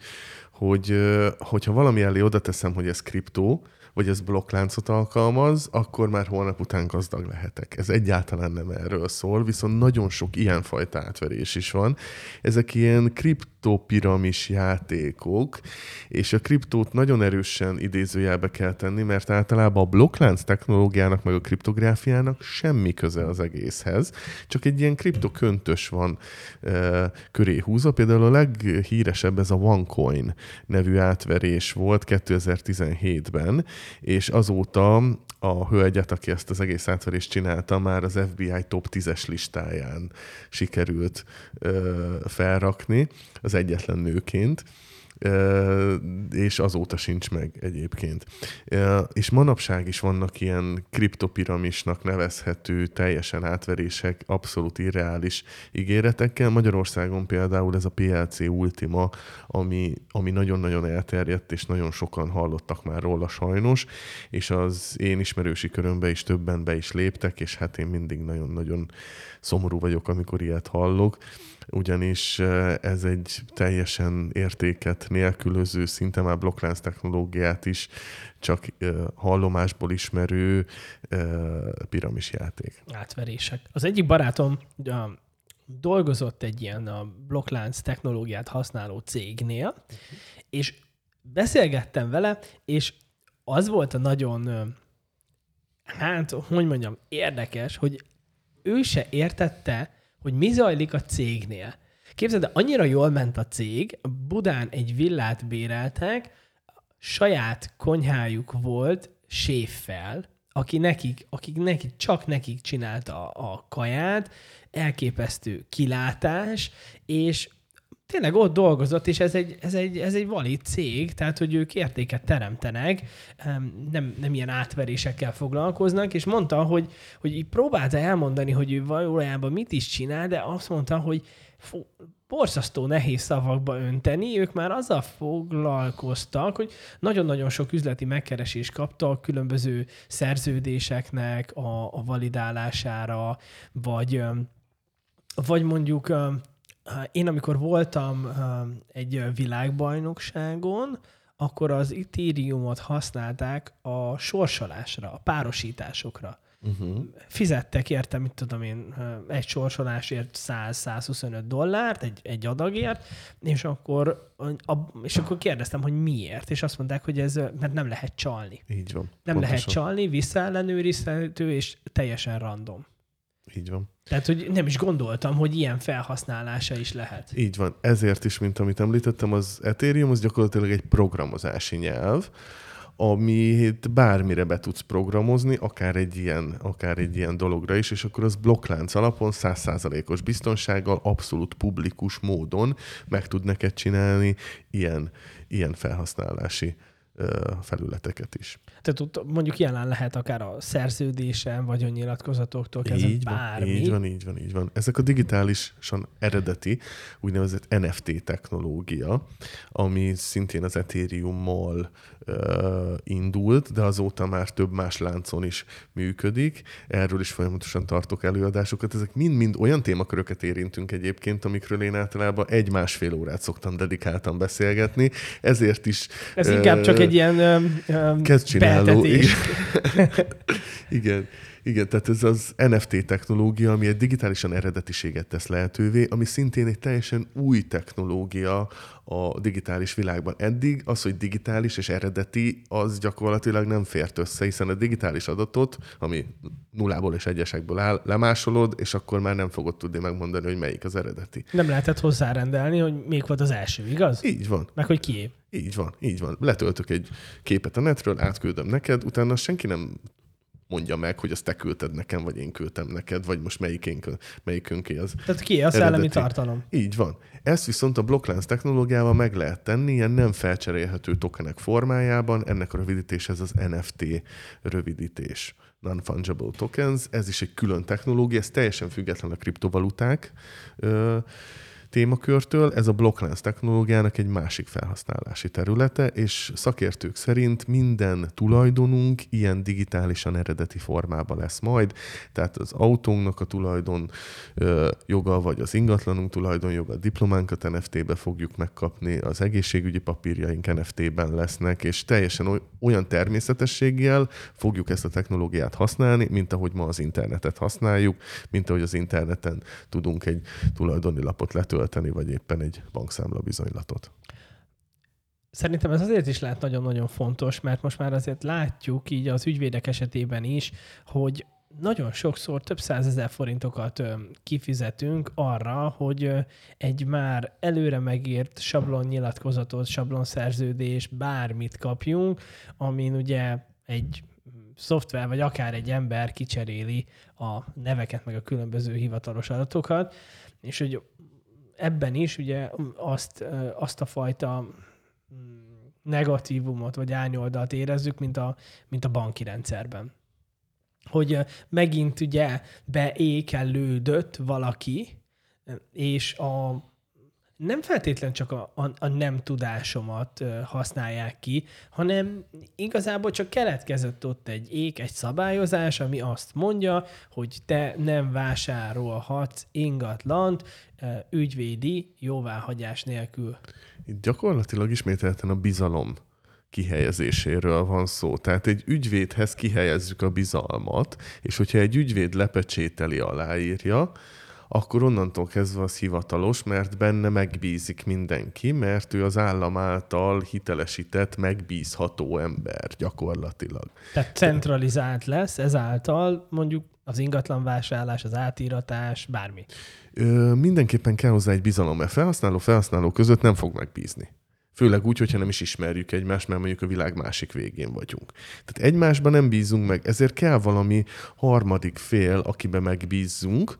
hogy hogyha valami elé oda teszem, hogy ez kriptó, vagy ez blokkláncot alkalmaz, akkor már holnap után gazdag lehetek. Ez egyáltalán nem erről szól, viszont nagyon sok ilyenfajta átverés is van. Ezek ilyen kript kriptopiramis játékok, és a kriptót nagyon erősen idézőjelbe kell tenni, mert általában a blokklánc technológiának, meg a kriptográfiának semmi köze az egészhez, csak egy ilyen kriptoköntös van e, köré húzva. Például a leghíresebb ez a OneCoin nevű átverés volt 2017-ben, és azóta a hölgyet, aki ezt az egész átverést csinálta, már az FBI top 10-es listáján sikerült ö, felrakni, az egyetlen nőként és azóta sincs meg egyébként. És manapság is vannak ilyen kriptopiramisnak nevezhető teljesen átverések, abszolút irreális ígéretekkel. Magyarországon például ez a PLC Ultima, ami, ami nagyon-nagyon elterjedt, és nagyon sokan hallottak már róla sajnos, és az én ismerősi körömbe is többen be is léptek, és hát én mindig nagyon-nagyon szomorú vagyok, amikor ilyet hallok ugyanis ez egy teljesen értéket nélkülöző, szinte már blokklánc technológiát is csak hallomásból ismerő piramis játék. Átverések. Az egyik barátom dolgozott egy ilyen a blokklánc technológiát használó cégnél, és beszélgettem vele, és az volt a nagyon, hát, hogy mondjam, érdekes, hogy ő se értette, hogy mi zajlik a cégnél. Képzeld, annyira jól ment a cég, Budán egy villát béreltek, saját konyhájuk volt séffel, aki nekik, akik nekik, csak nekik csinálta a, a kaját, elképesztő kilátás, és tényleg ott dolgozott, és ez egy, ez egy, ez egy valid cég, tehát hogy ők értéket teremtenek, nem, nem ilyen átverésekkel foglalkoznak, és mondta, hogy, hogy így próbálta elmondani, hogy ő valójában mit is csinál, de azt mondta, hogy fú, borzasztó nehéz szavakba önteni, ők már azzal foglalkoztak, hogy nagyon-nagyon sok üzleti megkeresést kaptak különböző szerződéseknek a, a validálására, vagy, vagy mondjuk én amikor voltam egy világbajnokságon, akkor az Ethereumot használták a sorsolásra, a párosításokra. Uh-huh. Fizettek érte, mit tudom én, egy sorsolásért 100-125 dollárt, egy, egy adagért, és akkor, a, és akkor kérdeztem, hogy miért, és azt mondták, hogy ez, mert nem lehet csalni. Így van. Nem pontosan. lehet csalni, visszaellenőrizhető, és teljesen random. Így van. Tehát, hogy nem is gondoltam, hogy ilyen felhasználása is lehet. Így van. Ezért is, mint amit említettem, az Ethereum az gyakorlatilag egy programozási nyelv, amit bármire be tudsz programozni, akár egy ilyen, akár egy ilyen dologra is, és akkor az blokklánc alapon, százszázalékos biztonsággal, abszolút publikus módon meg tud neked csinálni ilyen, ilyen felhasználási felületeket is. Tehát mondjuk jelen lehet akár a szerződésen, vagy a nyilatkozatoktól kezdve így van, bármi. Így van, így van, így van. Ezek a digitálisan eredeti, úgynevezett NFT technológia, ami szintén az Ethereum-mal uh, indult, de azóta már több más láncon is működik. Erről is folyamatosan tartok előadásokat. Ezek mind-mind olyan témaköröket érintünk egyébként, amikről én általában egy-másfél órát szoktam dedikáltan beszélgetni. Ezért is... Ez uh, inkább csak egy ilyen Kezd csináló. Igen. <laughs> igen. Igen, tehát ez az NFT technológia, ami egy digitálisan eredetiséget tesz lehetővé, ami szintén egy teljesen új technológia a digitális világban. Eddig az, hogy digitális és eredeti, az gyakorlatilag nem fért össze, hiszen a digitális adatot, ami nullából és egyesekből áll, lemásolod, és akkor már nem fogod tudni megmondani, hogy melyik az eredeti. Nem lehetett hozzárendelni, hogy még volt az első, igaz? Így van. Meg hogy kié. Így van, így van. Letöltök egy képet a netről, átküldöm neked, utána senki nem mondja meg, hogy azt te küldted nekem, vagy én küldtem neked, vagy most melyikünk, melyikünké az. Tehát ki a szellemi tartalom? Így van. Ezt viszont a blokklánc technológiával meg lehet tenni, ilyen nem felcserélhető tokenek formájában, ennek a rövidítés ez az NFT rövidítés. Non-fungible tokens, ez is egy külön technológia, ez teljesen független a kriptovaluták témakörtől, ez a blokklánc technológiának egy másik felhasználási területe, és szakértők szerint minden tulajdonunk ilyen digitálisan eredeti formában lesz majd, tehát az autónknak a tulajdon ö, joga, vagy az ingatlanunk tulajdon joga, a diplománkat NFT-be fogjuk megkapni, az egészségügyi papírjaink NFT-ben lesznek, és teljesen olyan természetességgel fogjuk ezt a technológiát használni, mint ahogy ma az internetet használjuk, mint ahogy az interneten tudunk egy tulajdoni lapot letölteni, letölteni, vagy éppen egy bankszámla bizonylatot. Szerintem ez azért is lehet nagyon-nagyon fontos, mert most már azért látjuk így az ügyvédek esetében is, hogy nagyon sokszor több százezer forintokat kifizetünk arra, hogy egy már előre megírt sablon nyilatkozatot, sablon szerződés, bármit kapjunk, amin ugye egy szoftver, vagy akár egy ember kicseréli a neveket, meg a különböző hivatalos adatokat, és hogy ebben is ugye azt, azt a fajta mm, negatívumot vagy árnyoldalt érezzük, mint a, mint a banki rendszerben. Hogy megint ugye beékelődött valaki, és a nem feltétlen csak a, a, a nem tudásomat használják ki, hanem igazából csak keletkezett ott egy ék, egy szabályozás, ami azt mondja, hogy te nem vásárolhatsz ingatlant ügyvédi jóváhagyás nélkül. Itt gyakorlatilag ismételten a bizalom kihelyezéséről van szó. Tehát egy ügyvédhez kihelyezzük a bizalmat, és hogyha egy ügyvéd lepecsételi, aláírja, akkor onnantól kezdve az hivatalos, mert benne megbízik mindenki, mert ő az állam által hitelesített, megbízható ember gyakorlatilag. Tehát centralizált lesz ezáltal mondjuk az ingatlan vásárlás, az átíratás, bármi. Ö, mindenképpen kell hozzá egy bizalom, mert felhasználó felhasználó között nem fog megbízni. Főleg úgy, hogyha nem is ismerjük egymást, mert mondjuk a világ másik végén vagyunk. Tehát egymásban nem bízunk meg, ezért kell valami harmadik fél, akibe megbízzunk,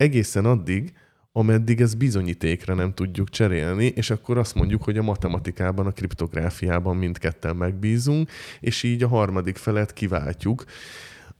egészen addig, ameddig ez bizonyítékra nem tudjuk cserélni, és akkor azt mondjuk, hogy a matematikában, a kriptográfiában mindketten megbízunk, és így a harmadik felet kiváltjuk.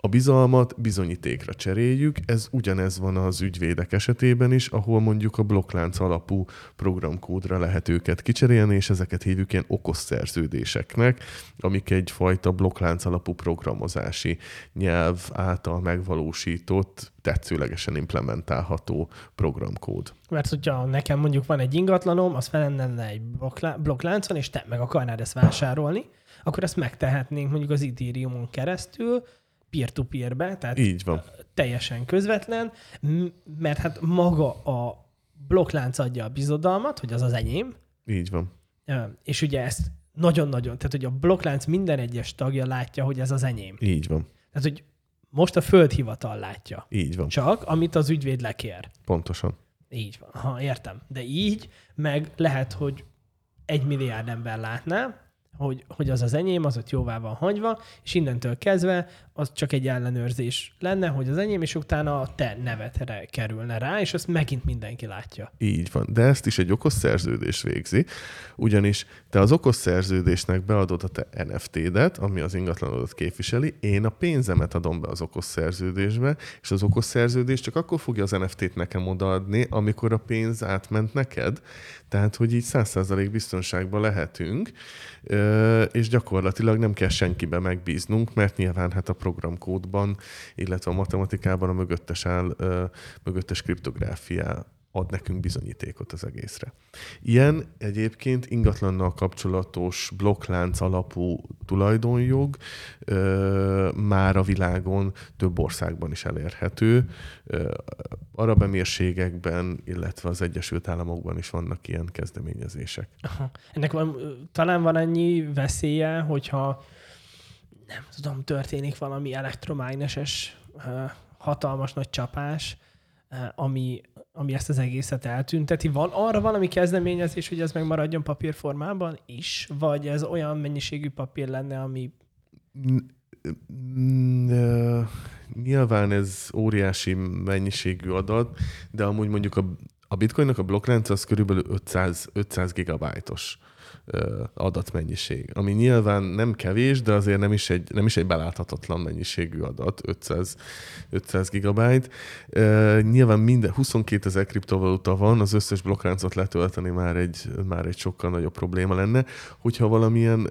A bizalmat bizonyítékra cseréljük, ez ugyanez van az ügyvédek esetében is, ahol mondjuk a blokklánc alapú programkódra lehet őket kicserélni, és ezeket hívjuk ilyen okos szerződéseknek, amik egyfajta blokklánc alapú programozási nyelv által megvalósított, tetszőlegesen implementálható programkód. Mert hogyha nekem mondjuk van egy ingatlanom, az felenne egy blokkláncon, és te meg akarnád ezt vásárolni, akkor ezt megtehetnénk mondjuk az Ethereumon keresztül, peer-to-peerbe, tehát Így van. teljesen közvetlen, mert hát maga a blokklánc adja a bizodalmat, hogy az az enyém. Így van. És ugye ezt nagyon-nagyon, tehát hogy a blokklánc minden egyes tagja látja, hogy ez az enyém. Így van. Tehát, hogy most a földhivatal látja. Így van. Csak, amit az ügyvéd lekér. Pontosan. Így van. Ha, értem. De így meg lehet, hogy egy milliárd ember látná, hogy, hogy az az enyém, az ott jóvá van hagyva, és innentől kezdve az csak egy ellenőrzés lenne, hogy az enyém, és utána a te nevetre kerülne rá, és azt megint mindenki látja. Így van, de ezt is egy okos szerződés végzi, ugyanis te az okos szerződésnek beadod a te NFT-det, ami az ingatlanodat képviseli, én a pénzemet adom be az okos szerződésbe, és az okos szerződés csak akkor fogja az NFT-t nekem odaadni, amikor a pénz átment neked, tehát hogy így 100% biztonságban lehetünk, és gyakorlatilag nem kell senkibe megbíznunk, mert nyilván hát a programkódban, illetve a matematikában a mögöttes áll, mögöttes kriptográfiá ad nekünk bizonyítékot az egészre. Ilyen egyébként ingatlannal kapcsolatos blokklánc alapú tulajdonjog ö, már a világon több országban is elérhető. Ö, arab emírségekben, illetve az Egyesült Államokban is vannak ilyen kezdeményezések. Aha. Ennek van, talán van annyi veszélye, hogyha nem tudom, történik valami elektromágneses hatalmas nagy csapás, ami, ami ezt az egészet eltünteti. Van arra valami kezdeményezés, hogy ez megmaradjon papírformában is? Vagy ez olyan mennyiségű papír lenne, ami... Nyilván ez óriási mennyiségű adat, de amúgy mondjuk a, a bitcoinnak a blokklánc az körülbelül 500, 500 gigabájtos adatmennyiség, ami nyilván nem kevés, de azért nem is egy, nem is egy beláthatatlan mennyiségű adat, 500, 500 gigabyte. Nyilván minden, 22 ezer kriptovaluta van, az összes blokkláncot letölteni már egy, már egy sokkal nagyobb probléma lenne. Hogyha valamilyen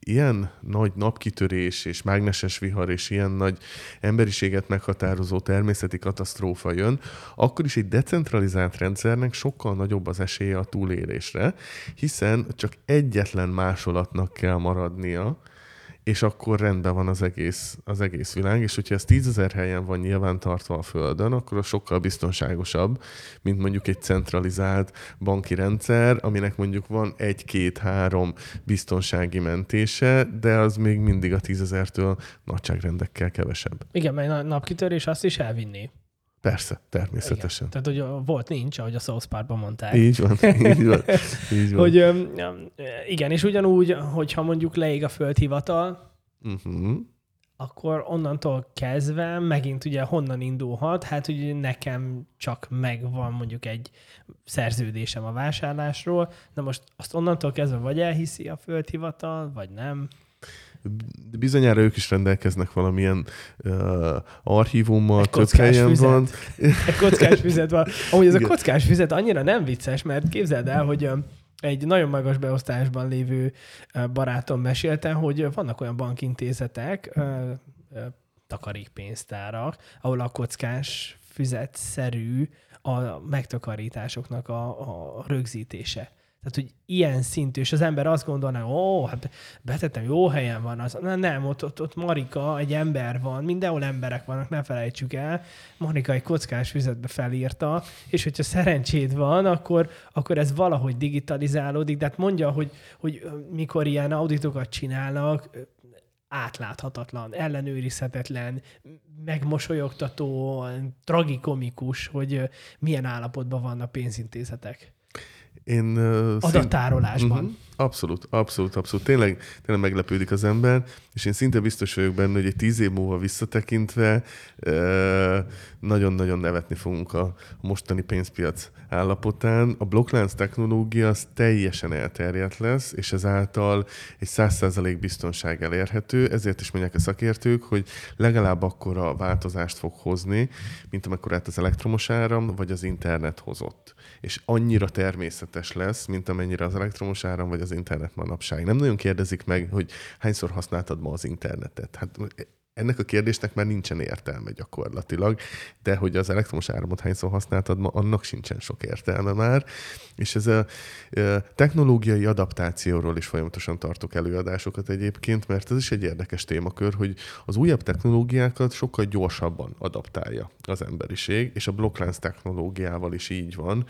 ilyen nagy napkitörés és mágneses vihar és ilyen nagy emberiséget meghatározó természeti katasztrófa jön, akkor is egy decentralizált rendszernek sokkal nagyobb az esélye a túlélésre, hiszen csak egyetlen másolatnak kell maradnia, és akkor rendben van az egész, az egész világ, és hogyha ez tízezer helyen van nyilván tartva a Földön, akkor az sokkal biztonságosabb, mint mondjuk egy centralizált banki rendszer, aminek mondjuk van egy-két-három biztonsági mentése, de az még mindig a tízezertől nagyságrendekkel kevesebb. Igen, mert napkitörés azt is elvinni. Persze, természetesen. Igen. Tehát, hogy volt nincs, ahogy a South Parkban mondták. Így van, <laughs> így van. Így van. hogy igen, és ugyanúgy, hogyha mondjuk leég a földhivatal, uh-huh. akkor onnantól kezdve megint ugye honnan indulhat? Hát ugye nekem csak megvan mondjuk egy szerződésem a vásárlásról, na most azt onnantól kezdve vagy elhiszi a földhivatal, vagy nem bizonyára ők is rendelkeznek valamilyen uh, archívummal, több helyen füzet. van. <laughs> Egy kockás füzet van. Amúgy ez Igen. a kockás füzet annyira nem vicces, mert képzeld el, hogy egy nagyon magas beosztásban lévő barátom mesélte, hogy vannak olyan bankintézetek, takarékpénztárak, ahol a kockás füzetszerű a megtakarításoknak a, a rögzítése. Tehát, hogy ilyen szintű, és az ember azt gondolná, ó, hát betettem, jó helyen van az. Na, nem, ott, ott, ott Marika, egy ember van, mindenhol emberek vannak, ne felejtsük el. Marika egy kockás füzetbe felírta, és hogyha szerencséd van, akkor, akkor ez valahogy digitalizálódik, de hát mondja, hogy, hogy mikor ilyen auditokat csinálnak, átláthatatlan, ellenőrizhetetlen, megmosolyogtató, tragikomikus, hogy milyen állapotban vannak pénzintézetek. Én, uh, Adattárolásban. Szint... Uh-huh. Abszolút, abszolút, abszolút. Tényleg, tényleg meglepődik az ember, és én szinte biztos vagyok benne, hogy egy tíz év múlva visszatekintve nagyon-nagyon nevetni fogunk a mostani pénzpiac állapotán. A blokklánc technológia az teljesen elterjedt lesz, és ezáltal egy 100% biztonság elérhető, ezért is mondják a szakértők, hogy legalább akkora változást fog hozni, mint át az elektromos áram vagy az internet hozott. És annyira természetes lesz, mint amennyire az elektromos áram vagy az internet manapság. Nem nagyon kérdezik meg, hogy hányszor használtad ma az internetet. Hát ennek a kérdésnek már nincsen értelme gyakorlatilag, de hogy az elektromos áramot hányszor használtad ma, annak sincsen sok értelme már. És ez a technológiai adaptációról is folyamatosan tartok előadásokat egyébként, mert ez is egy érdekes témakör, hogy az újabb technológiákat sokkal gyorsabban adaptálja az emberiség, és a blokklánc technológiával is így van.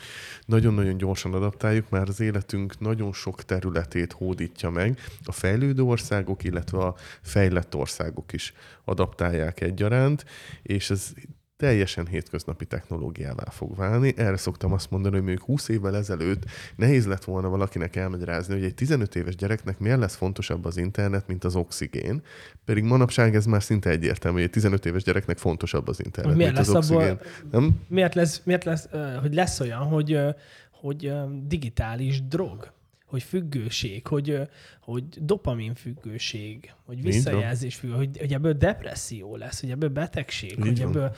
Nagyon-nagyon gyorsan adaptáljuk, már az életünk nagyon sok területét hódítja meg, a fejlődő országok, illetve a fejlett országok is adaptálják egyaránt, és ez teljesen hétköznapi technológiává fog válni. Erre szoktam azt mondani, hogy még 20 évvel ezelőtt nehéz lett volna valakinek elmagyarázni, hogy egy 15 éves gyereknek miért lesz fontosabb az internet, mint az oxigén. Pedig manapság ez már szinte egyértelmű, hogy egy 15 éves gyereknek fontosabb az internet, miért mint lesz az oxigén. Abból, Nem? Miért lesz, miért lesz, hogy lesz olyan, hogy, hogy digitális drog? hogy függőség, hogy, hogy dopamin függőség, hogy visszajelzés függő, hogy, hogy ebből depresszió lesz, hogy ebből betegség, Így hogy van. ebből...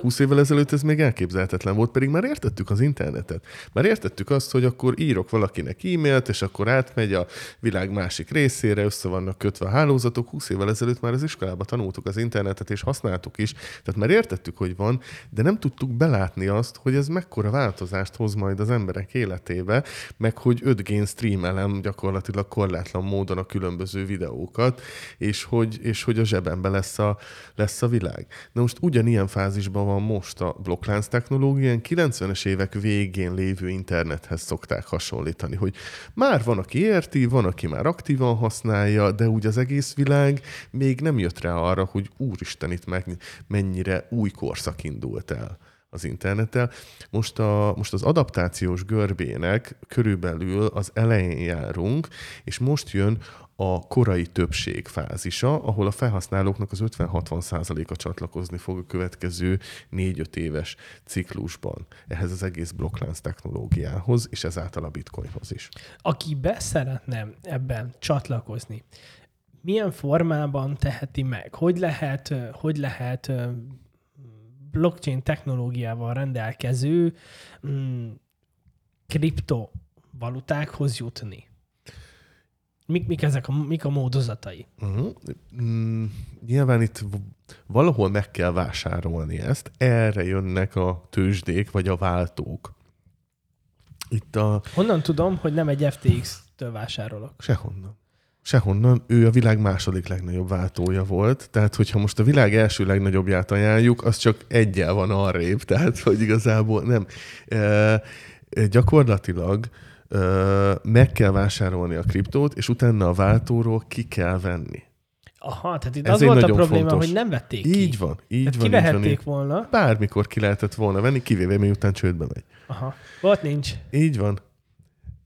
20 évvel ezelőtt ez még elképzelhetetlen volt, pedig már értettük az internetet. Már értettük azt, hogy akkor írok valakinek e-mailt, és akkor átmegy a világ másik részére, össze vannak kötve a hálózatok. 20 évvel ezelőtt már az iskolába tanultuk az internetet, és használtuk is. Tehát már értettük, hogy van, de nem tudtuk belátni azt, hogy ez mekkora változást hoz majd az emberek életébe, meg hogy 5G streamelem gyakorlatilag korlátlan módon a különböző videókat, és hogy, és hogy a zsebemben lesz a, lesz a világ. Na most ugyanilyen fázisban van most a blokklánc technológia, 90-es évek végén lévő internethez szokták hasonlítani, hogy már van, aki érti, van, aki már aktívan használja, de úgy az egész világ még nem jött rá arra, hogy úristen, itt meg mennyire új korszak indult el az internettel. Most, a, most az adaptációs görbének körülbelül az elején járunk, és most jön a korai többség fázisa, ahol a felhasználóknak az 50-60%-a csatlakozni fog a következő 4-5 éves ciklusban ehhez az egész blokklánc technológiához, és ezáltal a bitcoinhoz is. Aki be szeretne ebben csatlakozni, milyen formában teheti meg? Hogy lehet, hogy lehet blockchain technológiával rendelkező mm, kriptovalutákhoz jutni? Mik, mik ezek a, mik a módozatai? Uh-huh. Mm, nyilván itt valahol meg kell vásárolni ezt, erre jönnek a tőzsdék vagy a váltók. Itt a... Honnan tudom, hogy nem egy FTX-től vásárolok? Sehonnan. Sehonnan, ő a világ második legnagyobb váltója volt, tehát hogyha most a világ első legnagyobbját ajánljuk, az csak egyel van arrébb, tehát hogy igazából nem. E, gyakorlatilag e, meg kell vásárolni a kriptót, és utána a váltóról ki kell venni. Aha, tehát itt Ez az volt a probléma, fontos. hogy nem vették ki. Így van, így tehát van. Kivehették így volna. Bármikor ki lehetett volna venni, kivéve miután csődbe megy. Aha, volt nincs. Így van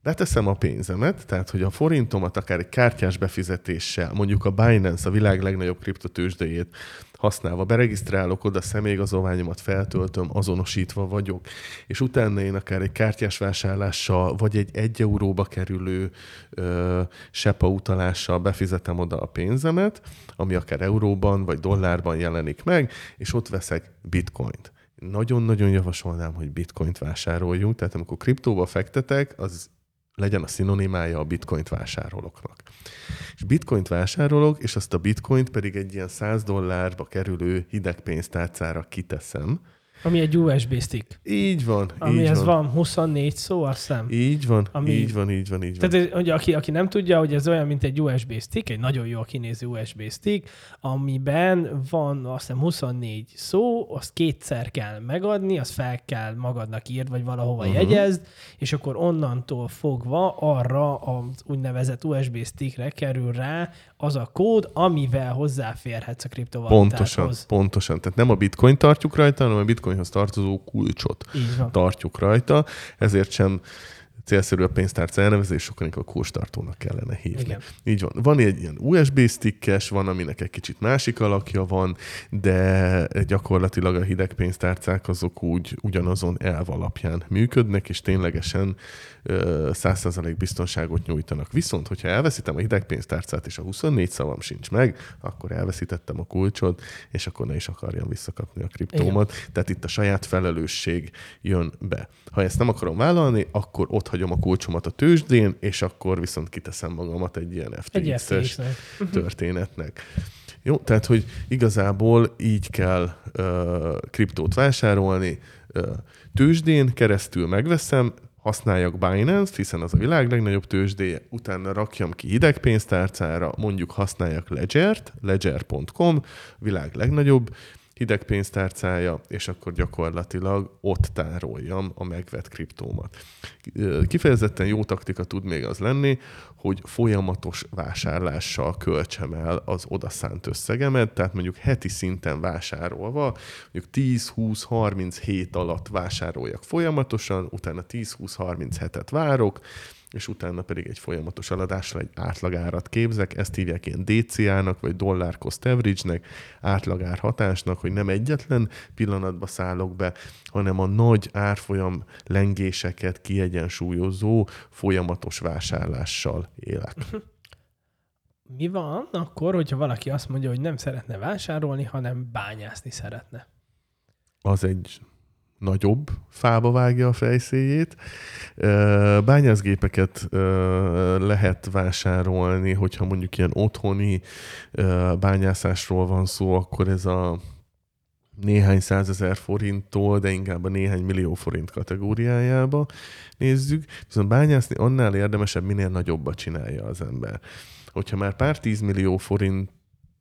beteszem a pénzemet, tehát hogy a forintomat akár egy kártyás befizetéssel, mondjuk a Binance, a világ legnagyobb kriptotősdejét használva, beregisztrálok oda, személyigazolványomat feltöltöm, azonosítva vagyok, és utána én akár egy kártyás vásárlással, vagy egy egy euróba kerülő ö, SEPA utalással befizetem oda a pénzemet, ami akár euróban vagy dollárban jelenik meg, és ott veszek bitcoint. Nagyon-nagyon javasolnám, hogy bitcoint vásároljunk, tehát amikor kriptóba fektetek, az legyen a szinonimája a bitcoint vásároloknak. És bitcoint vásárolok, és azt a bitcoint pedig egy ilyen 100 dollárba kerülő hideg pénztárcára kiteszem, ami egy USB stick. Így van. Amihez így van. van 24 szó, azt hiszem. Így van, ami... így van, így van, így van. Tehát, hogy aki, aki nem tudja, hogy ez olyan, mint egy USB stick, egy nagyon jó kinéző USB stick, amiben van azt hiszem 24 szó, azt kétszer kell megadni, azt fel kell magadnak írd, vagy valahova uh-huh. jegyezd, és akkor onnantól fogva arra az úgynevezett USB stickre kerül rá az a kód, amivel hozzáférhetsz a kriptovalutához. Pontosan, pontosan. Tehát nem a bitcoin tartjuk rajta, hanem a bitcoinhoz tartozó kulcsot tartjuk rajta, ezért sem célszerű a pénztárca elnevezés, sokkal inkább a kurstartónak kellene hívni. Igen. Így van. Van egy ilyen USB stickes, van, aminek egy kicsit másik alakja van, de gyakorlatilag a hideg pénztárcák azok úgy ugyanazon elv alapján működnek, és ténylegesen 100% biztonságot nyújtanak. Viszont, hogyha elveszítem a hideg pénztárcát, és a 24 szavam sincs meg, akkor elveszítettem a kulcsot, és akkor ne is akarjam visszakapni a kriptómat. Igen. Tehát itt a saját felelősség jön be. Ha ezt nem akarom vállalni, akkor ott hagyom a kulcsomat a tőzsdén, és akkor viszont kiteszem magamat egy ilyen FTX-es <laughs> történetnek. Jó, tehát, hogy igazából így kell ö, kriptót vásárolni, ö, tőzsdén keresztül megveszem, használjak Binance-t, hiszen az a világ legnagyobb tőzsdéje, utána rakjam ki hidegpénztárcára, mondjuk használjak Ledger-t, ledger.com, világ legnagyobb hideg pénztárcája, és akkor gyakorlatilag ott tároljam a megvett kriptómat. Kifejezetten jó taktika tud még az lenni, hogy folyamatos vásárlással költsem el az odaszánt összegemet, tehát mondjuk heti szinten vásárolva, mondjuk 10-20-30 hét alatt vásároljak folyamatosan, utána 10-20-30 hetet várok, és utána pedig egy folyamatos eladásra egy átlagárat képzek, ezt hívják ilyen DCA-nak, vagy Dollar Cost Average-nek, átlagár hatásnak, hogy nem egyetlen pillanatba szállok be, hanem a nagy árfolyam lengéseket kiegyensúlyozó folyamatos vásárlással élek. Mi van akkor, hogyha valaki azt mondja, hogy nem szeretne vásárolni, hanem bányászni szeretne? Az egy nagyobb fába vágja a fejszéjét. Bányászgépeket lehet vásárolni, hogyha mondjuk ilyen otthoni bányászásról van szó, akkor ez a néhány százezer forinttól, de inkább a néhány millió forint kategóriájába nézzük. Viszont bányászni annál érdemesebb, minél nagyobbat csinálja az ember. Hogyha már pár tízmillió forint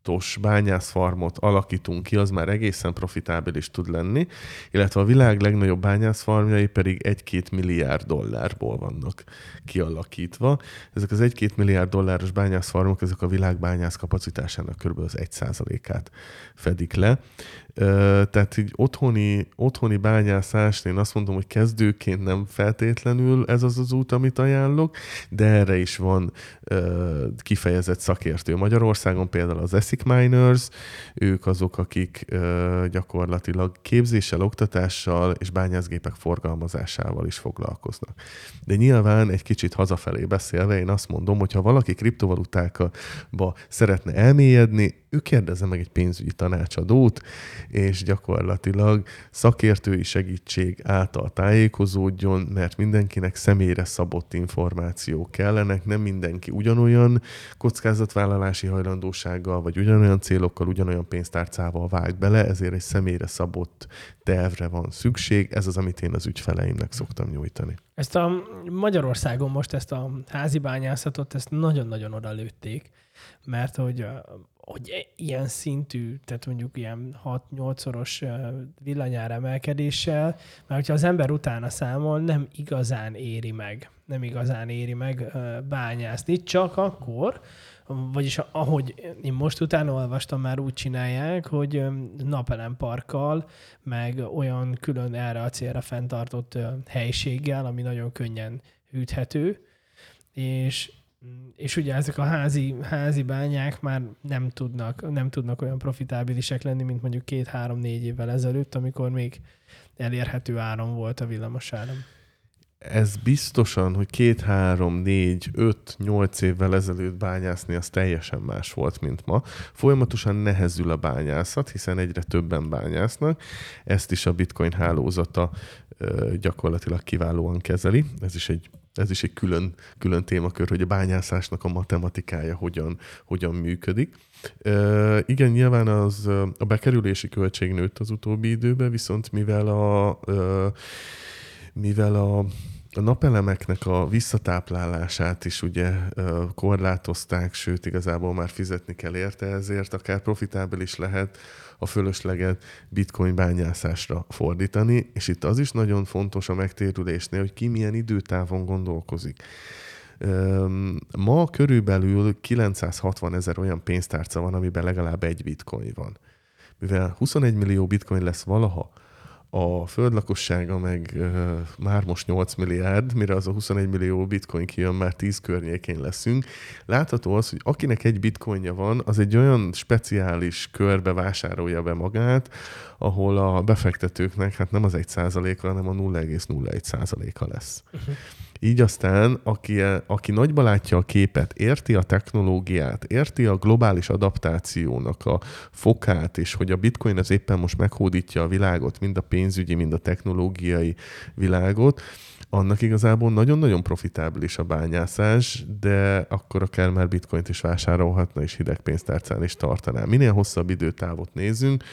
fontos bányászfarmot alakítunk ki, az már egészen profitábilis tud lenni, illetve a világ legnagyobb bányászfarmjai pedig 1-2 milliárd dollárból vannak kialakítva. Ezek az 1-2 milliárd dolláros bányászfarmok, ezek a világ bányász kapacitásának kb. az 1%-át fedik le. Tehát így otthoni, otthoni bányászást én azt mondom, hogy kezdőként nem feltétlenül ez az az út, amit ajánlok, de erre is van kifejezett szakértő. Magyarországon például az Basic Miners, ők azok, akik gyakorlatilag képzéssel, oktatással és bányászgépek forgalmazásával is foglalkoznak. De nyilván egy kicsit hazafelé beszélve, én azt mondom, hogy ha valaki kriptovalutákba szeretne elmélyedni, ő kérdezze meg egy pénzügyi tanácsadót, és gyakorlatilag szakértői segítség által tájékozódjon, mert mindenkinek személyre szabott információk kellenek, nem mindenki ugyanolyan kockázatvállalási hajlandósággal, vagy ugyanolyan célokkal, ugyanolyan pénztárcával vág bele, ezért egy személyre szabott tervre van szükség. Ez az, amit én az ügyfeleimnek szoktam nyújtani. Ezt a Magyarországon most ezt a házi bányászatot, ezt nagyon-nagyon odalőtték, mert hogy hogy ilyen szintű, tehát mondjuk ilyen 6-8-szoros villanyár emelkedéssel, mert hogyha az ember utána számol, nem igazán éri meg, nem igazán éri meg bányászni, csak akkor, vagyis ahogy én most utána olvastam, már úgy csinálják, hogy napelemparkkal, meg olyan külön erre a célra fenntartott helységgel, ami nagyon könnyen hűthető, és és ugye ezek a házi, házi bányák már nem tudnak, nem tudnak olyan profitábilisek lenni, mint mondjuk két-három-négy évvel ezelőtt, amikor még elérhető áram volt a villamos áram. Ez biztosan, hogy két, három, négy, öt, nyolc évvel ezelőtt bányászni, az teljesen más volt, mint ma. Folyamatosan nehezül a bányászat, hiszen egyre többen bányásznak. Ezt is a bitcoin hálózata gyakorlatilag kiválóan kezeli. Ez is egy ez is egy külön, külön témakör, hogy a bányászásnak a matematikája hogyan, hogyan működik. E, igen, nyilván az, a bekerülési költség nőtt az utóbbi időben, viszont mivel a, e, mivel a a napelemeknek a visszatáplálását is ugye korlátozták, sőt igazából már fizetni kell érte, ezért akár profitábil is lehet a fölösleget bitcoin bányászásra fordítani, és itt az is nagyon fontos a megtérülésnél, hogy ki milyen időtávon gondolkozik. Ma körülbelül 960 ezer olyan pénztárca van, amiben legalább egy bitcoin van. Mivel 21 millió bitcoin lesz valaha, a föld lakossága meg uh, már most 8 milliárd, mire az a 21 millió bitcoin kijön, már 10 környékén leszünk. Látható az, hogy akinek egy bitcoinja van, az egy olyan speciális körbe vásárolja be magát, ahol a befektetőknek hát nem az 1 százaléka, hanem a 0,01 százaléka lesz. Uh-huh. Így aztán, aki, aki nagyba látja a képet, érti a technológiát, érti a globális adaptációnak a fokát, és hogy a bitcoin az éppen most meghódítja a világot, mind a pénzügyi, mind a technológiai világot, annak igazából nagyon-nagyon profitábilis a bányászás, de akkor akár már bitcoint is vásárolhatna, és hideg pénztárcán is tartaná. Minél hosszabb időtávot nézünk,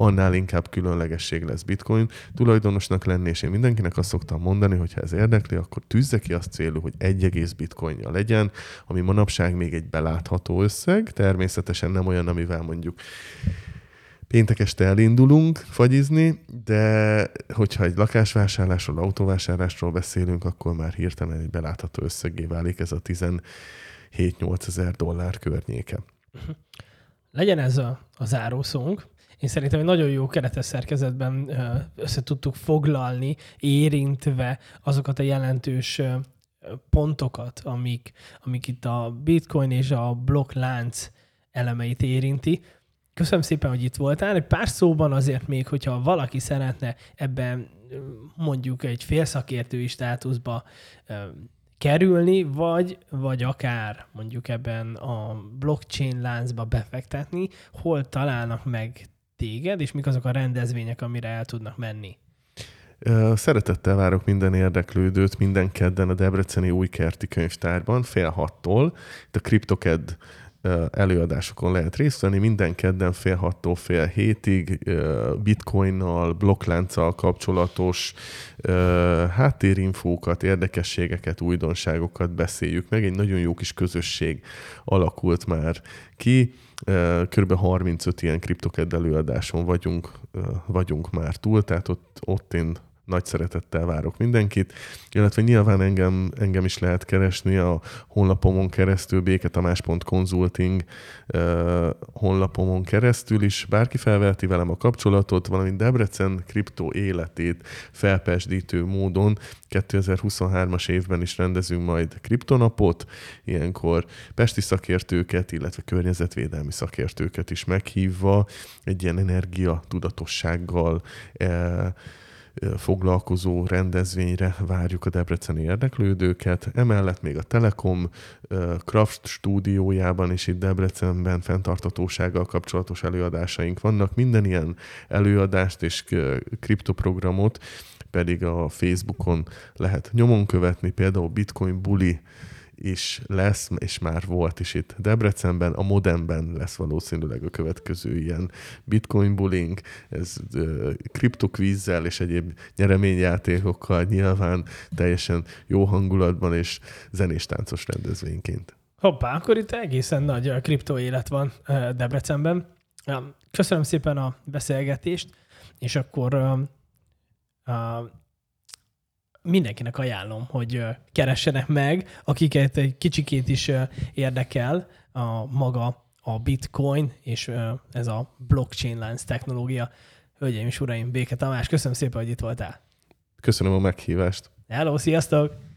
annál inkább különlegesség lesz bitcoin. Tulajdonosnak lenni, és én mindenkinek azt szoktam mondani, hogy ha ez érdekli, akkor tűzze ki azt célul, hogy egy egész bitcoinja legyen, ami manapság még egy belátható összeg, természetesen nem olyan, amivel mondjuk péntek este elindulunk fagyizni, de hogyha egy lakásvásárlásról, autóvásárlásról beszélünk, akkor már hirtelen egy belátható összegé válik ez a 17-8 ezer dollár környéke. Legyen ez a, a zárószónk. Én szerintem egy nagyon jó keretes szerkezetben össze tudtuk foglalni, érintve azokat a jelentős pontokat, amik, amik itt a bitcoin és a blokklánc elemeit érinti. Köszönöm szépen, hogy itt voltál. Egy pár szóban azért még, hogyha valaki szeretne ebben mondjuk egy félszakértői státuszba kerülni, vagy, vagy akár mondjuk ebben a blockchain láncba befektetni, hol találnak meg téged, és mik azok a rendezvények, amire el tudnak menni? Szeretettel várok minden érdeklődőt minden kedden a Debreceni új kerti könyvtárban, fél hattól. Itt a CryptoCAD előadásokon lehet részt venni, minden kedden fél hattól fél hétig bitcoinnal, blokklánccal kapcsolatos háttérinfókat, érdekességeket, újdonságokat beszéljük meg. Egy nagyon jó kis közösség alakult már ki. Kb. 35 ilyen kriptoked előadáson vagyunk, vagyunk már túl, tehát ott, ott én nagy szeretettel várok mindenkit, illetve nyilván engem, engem is lehet keresni a honlapomon keresztül, béketamás.consulting uh, honlapomon keresztül is. Bárki felveheti velem a kapcsolatot, valamint Debrecen kriptó életét felpesdítő módon 2023-as évben is rendezünk majd kriptonapot, ilyenkor pesti szakértőket, illetve környezetvédelmi szakértőket is meghívva egy ilyen energia tudatossággal uh, foglalkozó rendezvényre várjuk a debreceni érdeklődőket. Emellett még a Telekom Craft stúdiójában is itt Debrecenben fenntartatósággal kapcsolatos előadásaink vannak. Minden ilyen előadást és kriptoprogramot pedig a Facebookon lehet nyomon követni, például Bitcoin Bully is lesz, és már volt is itt Debrecenben, a Modemben lesz valószínűleg a következő ilyen bitcoin bullying, ez uh, kriptokvízzel és egyéb nyereményjátékokkal nyilván teljesen jó hangulatban és zenés-táncos rendezvényként. Hoppá, akkor itt egészen nagy kriptó élet van Debrecenben. Köszönöm szépen a beszélgetést, és akkor mindenkinek ajánlom, hogy keressenek meg, akiket egy kicsikét is érdekel a maga a bitcoin és ez a blockchain lens technológia. Hölgyeim és uraim, Béke Tamás, köszönöm szépen, hogy itt voltál. Köszönöm a meghívást. Hello, sziasztok!